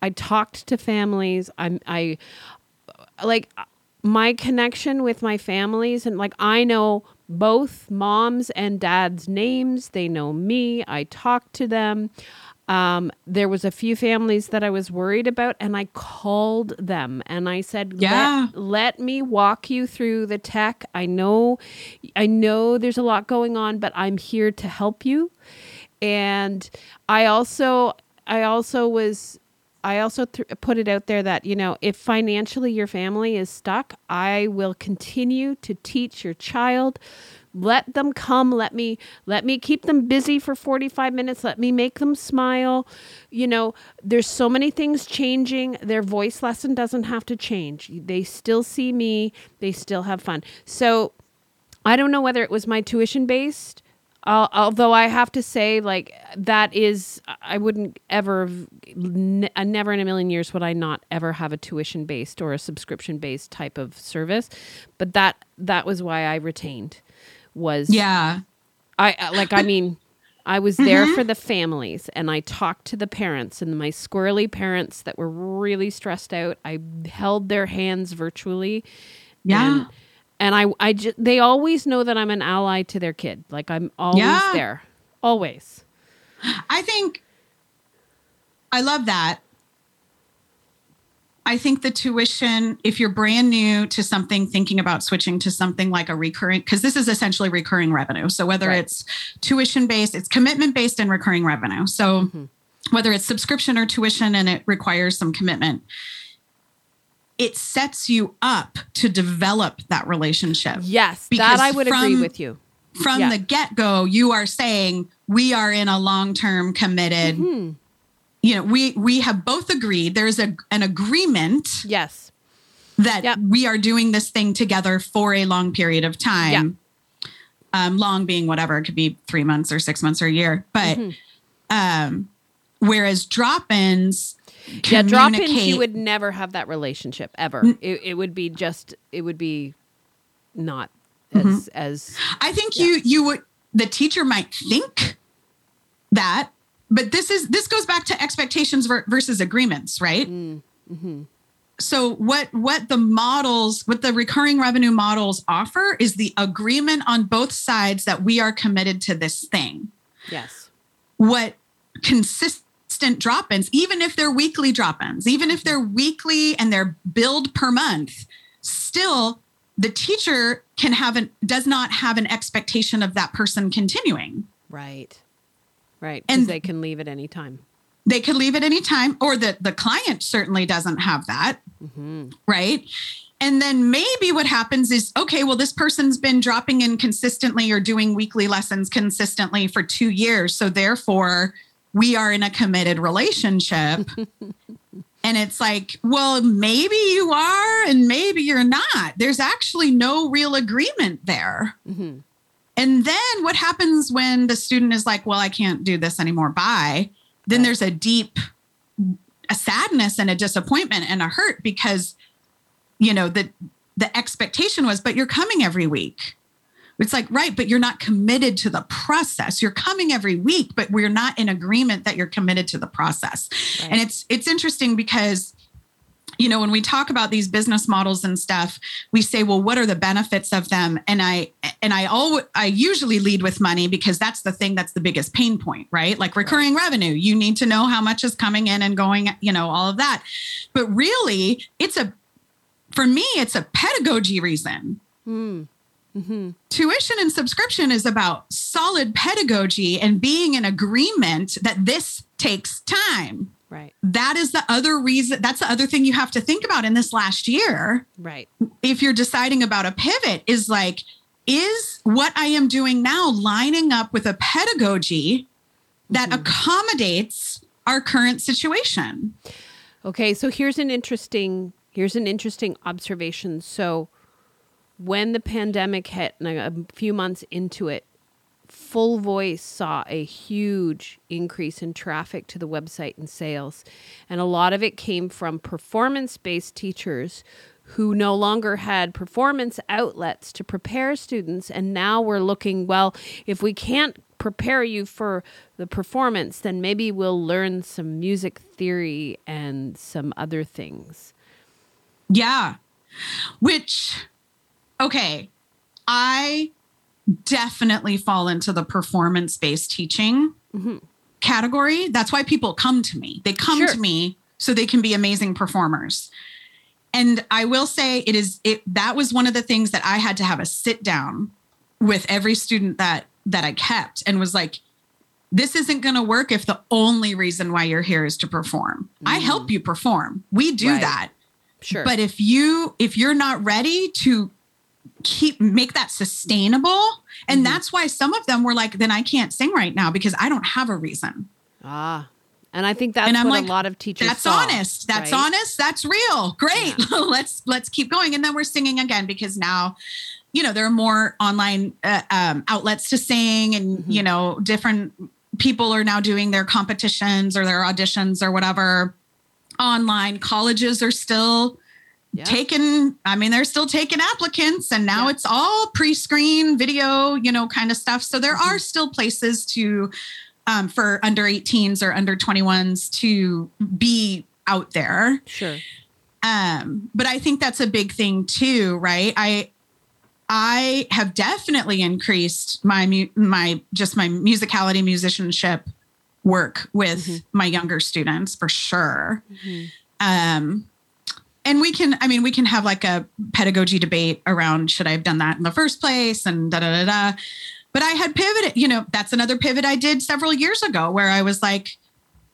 S1: I talked to families. I'm I like my connection with my families, and like I know both moms and dads' names. They know me. I talk to them. Um, there was a few families that I was worried about, and I called them and I said,
S2: Yeah.
S1: let, let me walk you through the tech. I know, I know there's a lot going on, but I'm here to help you." And I also, I also was I also th- put it out there that, you know, if financially your family is stuck, I will continue to teach your child. Let them come, let me let me keep them busy for 45 minutes, let me make them smile. You know, there's so many things changing. Their voice lesson doesn't have to change. They still see me, they still have fun. So, I don't know whether it was my tuition based uh, although I have to say, like that is, I wouldn't ever, uh, never in a million years would I not ever have a tuition based or a subscription based type of service. But that that was why I retained. Was
S2: Yeah.
S1: I uh, like I mean. I was there for the families and I talked to the parents and my squirrely parents that were really stressed out. I held their hands virtually.
S2: Yeah.
S1: And, and I, I just, they always know that I'm an ally to their kid. Like I'm always
S2: Yeah.
S1: there. Always.
S2: I think I love that. I think the tuition, if you're brand new to something, thinking about switching to something like a recurring, because this is essentially recurring revenue. So whether
S1: Right.
S2: it's tuition based, it's commitment based and recurring revenue. So
S1: Mhm.
S2: whether it's subscription or tuition and it requires some commitment, it sets you up to develop that relationship.
S1: Yes,
S2: Because
S1: that I would agree with you.
S2: From
S1: Yeah.
S2: the get go, you are saying we are in a long term committed
S1: Hmm.
S2: You know we we have both agreed there's a an agreement
S1: Yes.
S2: that
S1: Yep.
S2: we are doing this thing together for a long period of time um long being whatever it could be three months or six months or a year but
S1: Mhm.
S2: um whereas drop-ins
S1: Yeah, drop ins, you would never have that relationship ever. It, it would be just, it would be not as,
S2: Mm-hmm.
S1: as,
S2: i think you you would the teacher might think that but this is this goes back to expectations versus agreements right
S1: mm, mhm.
S2: so what what the models what the recurring revenue models offer is the agreement on both sides that we are committed to this thing
S1: yes.
S2: what consistent drop-ins even if they're weekly drop-ins even if they're weekly and they're billed per month still the teacher can have an does not have an expectation of that person continuing
S1: Right. Right.
S2: And-
S1: they can leave at any time.
S2: they can leave at any time or the the client certainly doesn't have that
S1: hmm
S2: right? And then maybe what happens is okay, well, this person's been dropping in consistently or doing weekly lessons consistently for two years. So therefore, we are in a committed relationship. [laughs] and it's like, well, maybe you are and maybe you're not. There's actually no real agreement there.
S1: hmm
S2: And then what happens when the student is like, well, I can't do this anymore. Bye. Then there's a deep a sadness and a disappointment and a hurt because you know the the expectation was but you're coming every week it's like right but you're not committed to the process you're coming every week but we're not in agreement that you're committed to the process
S1: Right.
S2: and it's it's interesting because you know when we talk about these business models and stuff we say well what are the benefits of them? And i and i always i usually lead with money because that's the thing that's the biggest pain point right? Like recurring revenue. You need to know how much is coming in and going you know all of that. But really it's a for me it's a pedagogy reason.
S1: Mm. hmm
S2: tuition and subscription is about solid pedagogy and being in agreement that this takes time
S1: Right.
S2: that is the other reason that's the other thing you have to think about in this last year
S1: Right.
S2: if you're deciding about a pivot is like is what i am doing now lining up with a pedagogy that
S1: Mhm.
S2: accommodates our current situation
S1: Okay, so here's an interesting here's an interesting observation. So when the pandemic hit and a few months into it, Full Voice saw a huge increase in traffic to the website and sales. And a lot of it came from performance based teachers who no longer had performance outlets to prepare students. And now we're looking, well, if we can't prepare you for the performance, then maybe we'll learn some music theory and some other things.
S2: Yeah. Which, okay, I definitely fall into the performance based teaching mm-hmm. category. That's why people come to me. They come sure. to me so they can be amazing performers. And I will say it is it that was one of the things that I had to have a sit down with every student that that I kept and was like this isn't going to work if the only reason why you're here is to perform. Mm. I help you perform. We do right. that.
S1: Sure.
S2: But if you if you're not ready to keep make that sustainable and mm-hmm. that's why some of them were like then i can't sing right now because i don't have a reason
S1: ah and i think that's and I'm what like, a lot of teachers
S2: that's
S1: saw,
S2: honest that's right? honest that's real great yeah. [laughs] let's let's keep going and then we're singing again because now you know there are more online uh, um, outlets to sing and mm-hmm. you know different people are now doing their competitions or their auditions or whatever online colleges are still yeah. taking i mean they're still taking applicants and now yeah. it's all pre-screen video you know kind of stuff so there mm-hmm. are still places to um, for under 18s or under 21s to be out there
S1: sure
S2: um, but i think that's a big thing too right i i have definitely increased my mu- my just my musicality musicianship work with mm-hmm. my younger students for sure mm-hmm. um and we can i mean we can have like a pedagogy debate around should i have done that in the first place? And da da da da. But i had pivoted you know that's another pivot i did several years ago where i was like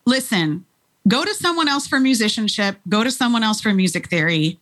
S2: listen go to someone else for musicianship go to someone else for music theory.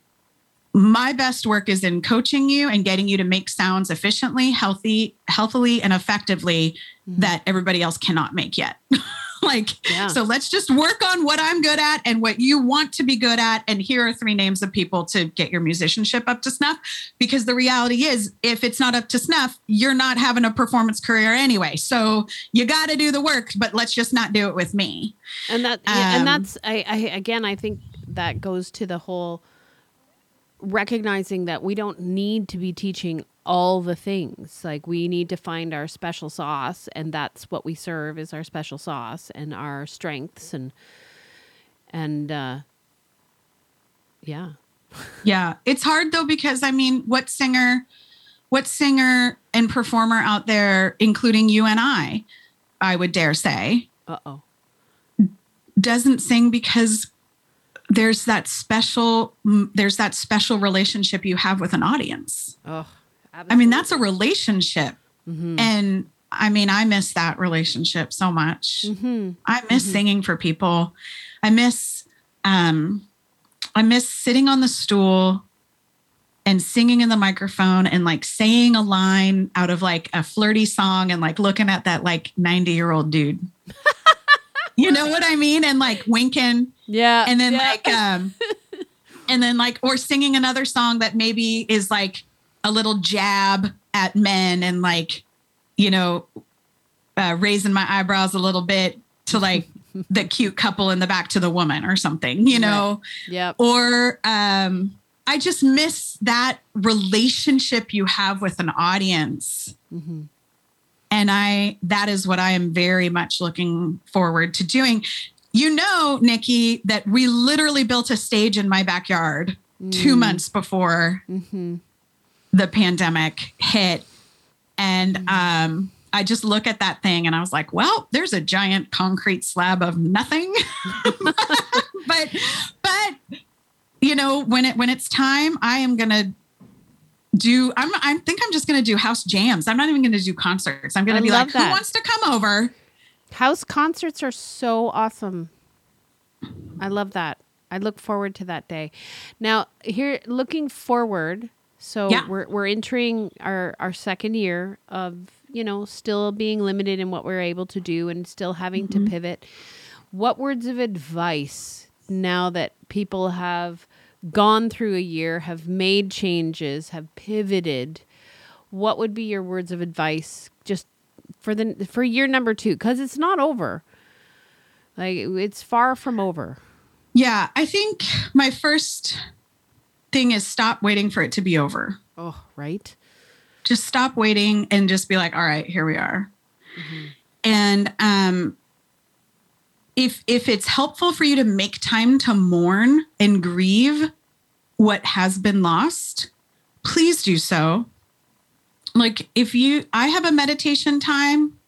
S2: My best work is in coaching you and getting you to make sounds efficiently healthy healthily and effectively mm-hmm. that everybody else cannot make yet [laughs] [laughs] like, yeah. so let's just work on what I'm good at and what you want to be good at. And here are three names of people to get your musicianship up to snuff. Because the reality is, if it's not up to snuff, you're not having a performance career anyway. So you got to do the work, but let's just not do it with me.
S1: And that, um, yeah, and um, that's, I, I, again, I think that goes to the whole recognizing that we don't need to be teaching all the things. Like we need to find our special sauce and that's what we serve is our special sauce and our strengths and and uh yeah.
S2: yeah, it's hard though because I mean, what singer what singer and performer out there including you and I, I would dare say,
S1: uh-oh.
S2: doesn't sing because there's that special there's that special relationship you have with an audience.
S1: Oh
S2: Absolutely. I mean, that's a relationship. Mm-hmm. And I mean, I miss that relationship so much. Mm-hmm. I miss mm-hmm. singing for people. I miss um I miss sitting on the stool and singing in the microphone and like saying a line out of like a flirty song and like looking at that like 90 year old dude. [laughs] you know what I mean? And like winking.
S1: Yeah.
S2: And then
S1: yeah.
S2: like um [laughs] and then like or singing another song that maybe is like a little jab at men and like, you know, uh, raising my eyebrows a little bit to like [laughs] the cute couple in the back to the woman or something, you know?
S1: Right. Yeah.
S2: Or um, I just miss that relationship you have with an audience. Mm-hmm. And I, that is what I am very much looking forward to doing. You know, Nikki, that we literally built a stage in my backyard mm. two months before mm-hmm the pandemic hit. And mm-hmm. um, I just look at that thing and I was like, well, there's a giant concrete slab of nothing. [laughs] but but you know, when it when it's time, I am gonna do I'm I think I'm just gonna do house jams. I'm not even gonna do concerts. I'm gonna I be like, that. who wants to come over?
S1: House concerts are so awesome. I love that. I look forward to that day. Now, here looking forward, so yeah. we're we're entering our our second year of you know still being limited in what we're able to do and still having mm-hmm. to pivot. What words of advice now that people have gone through a year, have made changes, have pivoted? What would be your words of advice just for the for year number two because it's not over. Like it's far from over.
S2: Yeah, I think my first thing is stop waiting for it to be over.
S1: Oh, right.
S2: Just stop waiting and just be like, all right, here we are. Mm-hmm. And um if if it's helpful for you to make time to mourn and grieve what has been lost, please do so. Like if you I have a meditation time,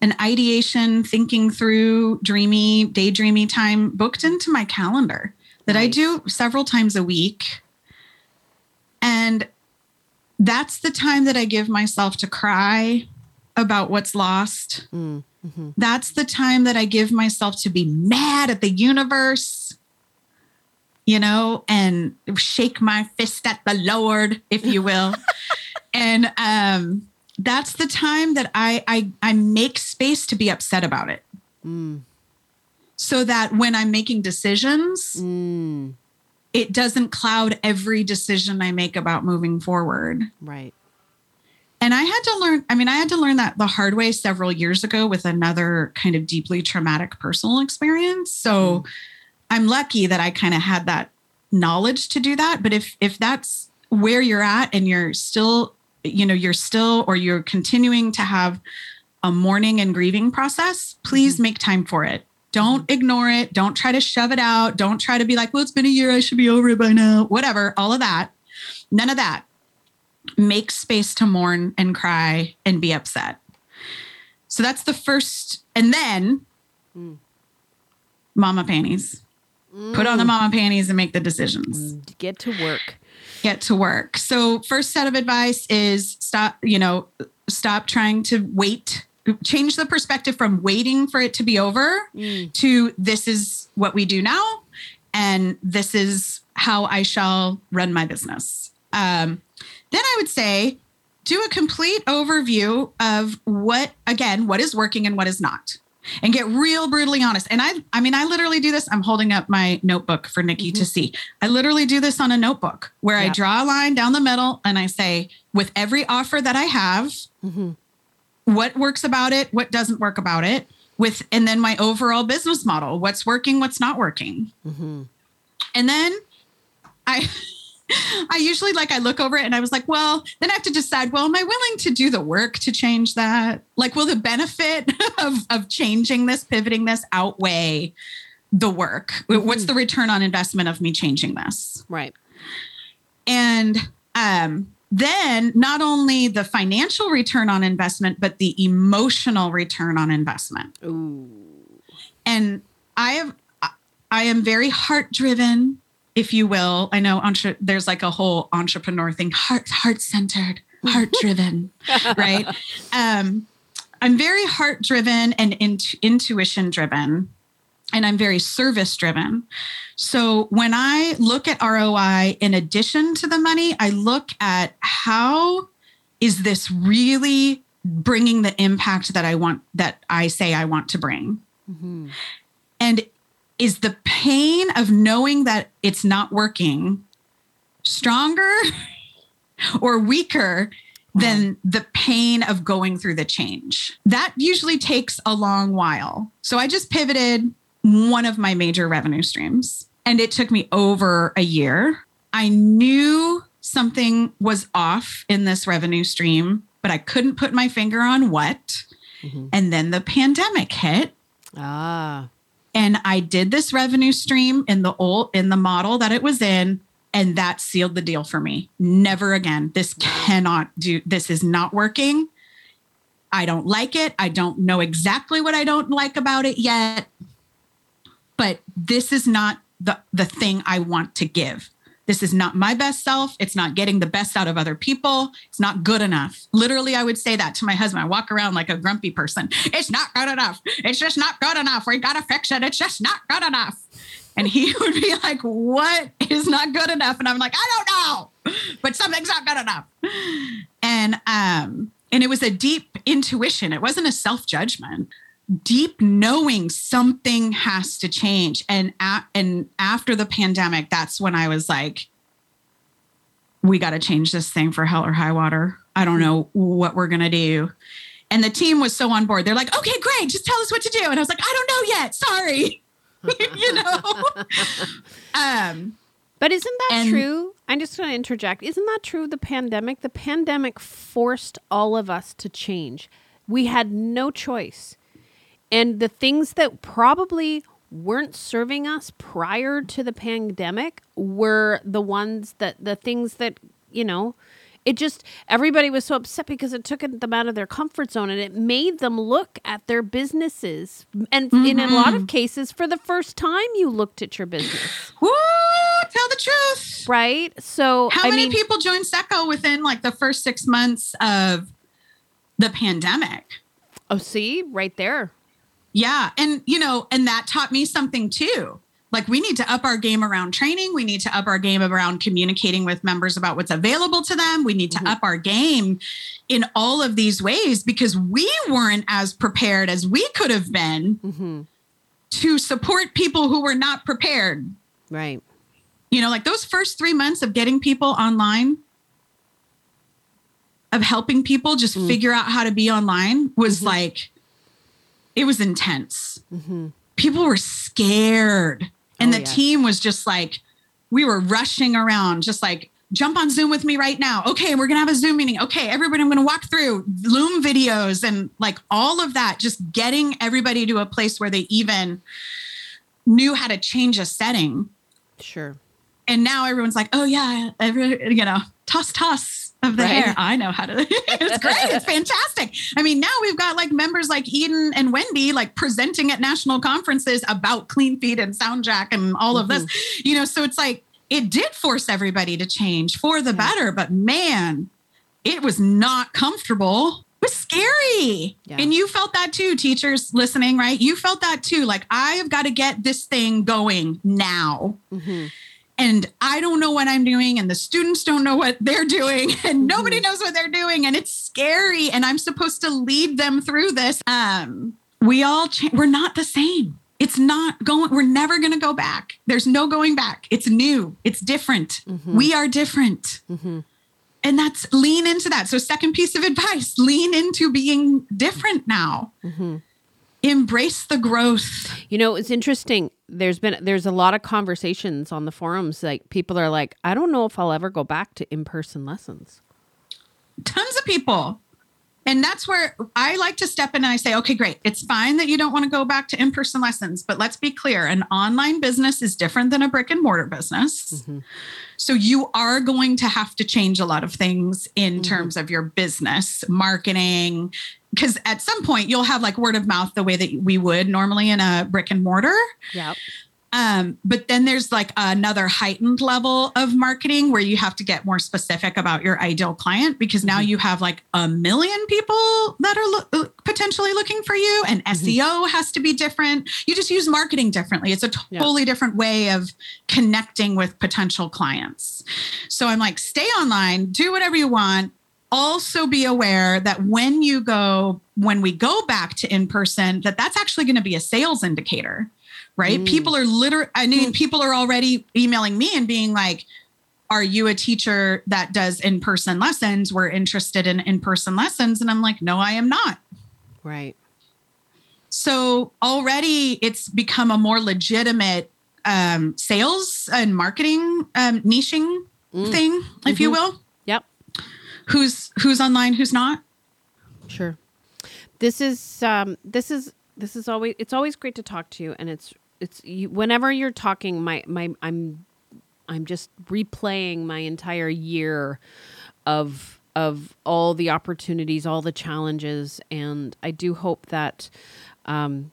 S2: an ideation, thinking through dreamy, daydreamy time booked into my calendar that nice. I do several times a week. And that's the time that I give myself to cry about what's lost. Mm, mm-hmm. That's the time that I give myself to be mad at the universe, you know, and shake my fist at the Lord, if you will. [laughs] and um, that's the time that I, I I make space to be upset about it. Mm. So that when I'm making decisions, mm it doesn't cloud every decision I make about moving forward.
S1: Right.
S2: And I had to learn, I mean, I had to learn that the hard way several years ago with another kind of deeply traumatic personal experience. So mm. I'm lucky that I kind of had that knowledge to do that. But if if that's where you're at and you're still, you know, you're still or you're continuing to have a mourning and grieving process, please mm-hmm. make time for it. Don't ignore it. Don't try to shove it out. Don't try to be like, well, it's been a year. I should be over it by now. Whatever. All of that. None of that. Make space to mourn and cry and be upset. So that's the first. And then mm. mama panties. Mm. Put on the mama panties and make the decisions.
S1: Mm, get to work.
S2: Get to work. So, first set of advice is stop, you know, stop trying to wait change the perspective from waiting for it to be over mm. to this is what we do now and this is how I shall run my business. Um, then I would say do a complete overview of what, again, what is working and what is not. And get real brutally honest. And I, I mean, I literally do this. I'm holding up my notebook for Nikki mm-hmm. to see. I literally do this on a notebook where yep. I draw a line down the middle and I say, with every offer that I have, mm-hmm what works about it, what doesn't work about it, with and then my overall business model, what's working, what's not working. Mm-hmm. And then I [laughs] I usually like I look over it and I was like, well, then I have to decide, well, am I willing to do the work to change that? Like, will the benefit [laughs] of of changing this, pivoting this outweigh the work? Mm-hmm. What's the return on investment of me changing this?
S1: Right.
S2: And um then not only the financial return on investment, but the emotional return on investment. Ooh. And I have, I am very heart driven, if you will. I know entre- there's like a whole entrepreneur thing, heart heart centered, [laughs] heart driven, right? Um, I'm very heart driven and intu- intuition driven and I'm very service driven. So when I look at ROI in addition to the money, I look at how is this really bringing the impact that I want that I say I want to bring? Mm-hmm. And is the pain of knowing that it's not working stronger [laughs] or weaker than the pain of going through the change. That usually takes a long while. So I just pivoted one of my major revenue streams. And it took me over a year. I knew something was off in this revenue stream, but I couldn't put my finger on what. Mm-hmm. And then the pandemic hit.
S1: Ah.
S2: And I did this revenue stream in the old in the model that it was in and that sealed the deal for me. Never again. This cannot do this is not working. I don't like it. I don't know exactly what I don't like about it yet, but this is not the the thing I want to give. This is not my best self. It's not getting the best out of other people. It's not good enough. Literally, I would say that to my husband. I walk around like a grumpy person. It's not good enough. It's just not good enough. We got to fix it. It's just not good enough. And he [laughs] would be like, What is not good enough? And I'm like, I don't know, but something's not good enough. And, um, and it was a deep intuition. It wasn't a self judgment deep knowing something has to change and a- and after the pandemic that's when i was like we got to change this thing for hell or high water i don't know what we're going to do And the team was so on board. They're like, okay, great, just tell us what to do. And I was like, I don't know yet. Sorry. [laughs] you know? [laughs] um,
S1: But isn't that
S2: And-
S1: true? I'm just going to interject. Isn't that true? The pandemic, the pandemic forced all of us to change. We had no choice. And the things that probably weren't serving us prior to the pandemic were the ones that the things that, you know, it just everybody was so upset because it took them out of their comfort zone and it made them look at their businesses and in a lot of mm-hmm. cases for the first time you looked at your business
S2: woo, tell the truth.
S1: right? So
S2: How
S1: I
S2: many
S1: mean,
S2: people joined Seco within like the first six months of the pandemic?
S1: oh, see, right there.
S2: Yeah. And, you know, and that taught me something too. Like, we need to up our game around training. We need to up our game around communicating with members about what's available to them. We need to
S1: Mhm.
S2: up our game in all of these ways because we weren't as prepared as we could have been
S1: hmm
S2: to support people who were not prepared.
S1: Right.
S2: You know, like those first three months of getting people online, of helping people just
S1: Mm.
S2: figure out how to be online was
S1: Mhm.
S2: like, it was intense.
S1: hmm
S2: people were scared. And
S1: Oh,
S2: the
S1: yes.
S2: team was just like we were rushing around just like jump on zoom with me right now. Okay we're gonna have a zoom meeting. Okay everybody i'm gonna walk through. Loom videos and like all of that just getting everybody to a place where they even knew how to change a setting.
S1: Sure.
S2: and now everyone's like oh yeah every, you know toss toss of the
S1: Right.
S2: hair. I know how to [laughs] it's great it's fantastic. I mean now we've got like members like eden and wendy like presenting at national conferences about Cleanfeed and SoundJack and all of this. You know so it's like it did force everybody to change for the
S1: Yeah.
S2: better but man it was not comfortable. It was scary.
S1: Yeah.
S2: and you felt that too teachers listening right? You felt that too. Like i've got to get this thing going now.
S1: Hmm
S2: and I don't know what I'm doing, and the students don't know what they're doing, [laughs] and nobody
S1: Mhm.
S2: knows what they're doing, and it's scary. And I'm supposed to lead them through this. Um, we all cha- we're not the same. It's not going. We're never going to go back. There's no going back. It's new. It's different.
S1: Mhm.
S2: We are different,
S1: hmm
S2: and that's lean into that. So, second piece of advice: lean into being different now.
S1: hmm
S2: Embrace the growth.
S1: You know, it's interesting. There's been there's a lot of conversations on the forums. Like people are like, I don't know if I'll ever go back to in person lessons.
S2: tons of people. And that's where I like to step in and I say, okay, great. It's fine that you don't want to go back to in person lessons, but let's be clear an online business is different than a brick and mortar business.
S1: Mhm.
S2: So you are going to have to change a lot of things in
S1: Mhm.
S2: terms of your business, marketing, because at some point you'll have like word of mouth the way that we would normally in a brick and mortar.
S1: Yep.
S2: Um, but then there's like another heightened level of marketing where you have to get more specific about your ideal client because now
S1: Mhm.
S2: you have like a million people that are lo- uh, potentially looking for you, and
S1: Mhm.
S2: SEO has to be different. You just use marketing differently. It's a
S1: Yeah.
S2: totally different way of connecting with potential clients. So I'm like, stay online, do whatever you want. Also be aware that when you go, when we go back to in person, that that's actually going to be a sales indicator right?
S1: Mm.
S2: People are literally, I mean,
S1: Hmm.
S2: people are already emailing me and being like, are you a teacher that does in person lessons? We're interested in in person lessons. And I'm like, no, I am not.
S1: Right.
S2: So already it's become a more legitimate um, sales and marketing um, niching
S1: Mm,
S2: thing, if you
S1: Mhm.
S2: will. Who's who's online, who's not?
S1: Sure. This is um this is this is always it's always great to talk to you and it's it's you, whenever you're talking my my I'm I'm just replaying my entire year of of all the opportunities, all the challenges and I do hope that um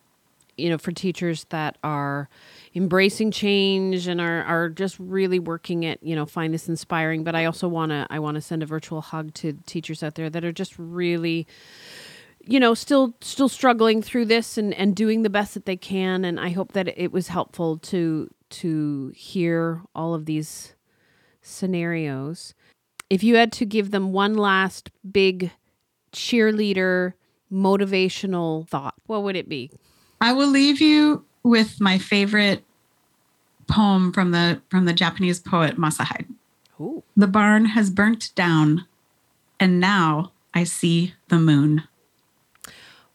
S1: you know for teachers that are embracing change and are, are just really working at you know find this inspiring. But i also want to i want to send a virtual hug to teachers out there that are just really you know still still struggling through this and and doing the best that they can. And i hope that it was helpful to to hear all of these scenarios. If you had to give them one last big cheerleader motivational thought what would it be?
S2: I will leave you with my favorite poem from the from the Japanese poet Masahide.
S1: Ooh.
S2: The barn has burnt down, and now I see the moon.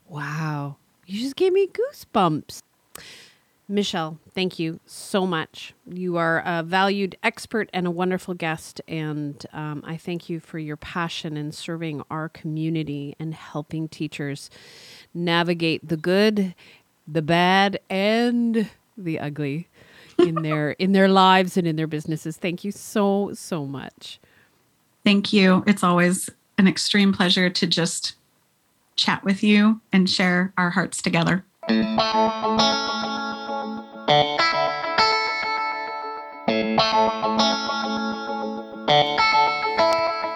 S1: Wow. You just gave me goosebumps. Michelle, thank you so much. You are a valued expert and a wonderful guest. And um, I thank you for your passion in serving our community and helping teachers navigate the good, the bad, and the ugly in their in their lives and in their businesses. Thank you so so much.
S2: Thank you. It's always an extreme pleasure to just chat with you and share our hearts together.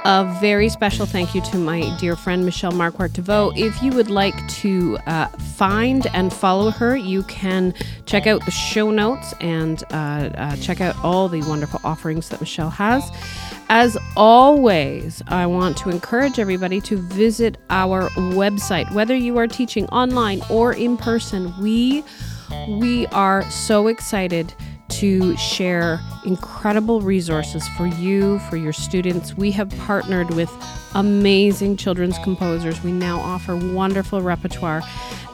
S1: A very special thank you to my dear friend Michelle Markwart Deveaux. If you would like to uh, find and follow her, you can check out the show notes and uh, uh, check out all the wonderful offerings that Michelle has. As always, I want to encourage everybody to visit our website, whether you are teaching online or in person. We we are so excited to share incredible resources for you, for your students. We have partnered with amazing children's composers. We now offer wonderful repertoire,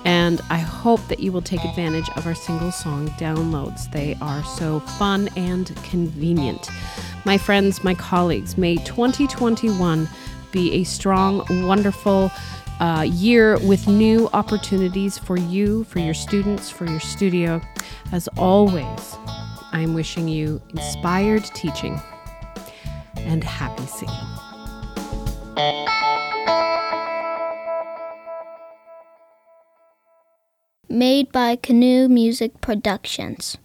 S1: and I hope that you will take advantage of our single song downloads. They are so fun and convenient. My friends, my colleagues, may 2021 be a strong, wonderful, uh, year with new opportunities for you, for your students, for your studio. As always, I'm wishing you inspired teaching and happy singing.
S3: Made by Canoe Music Productions.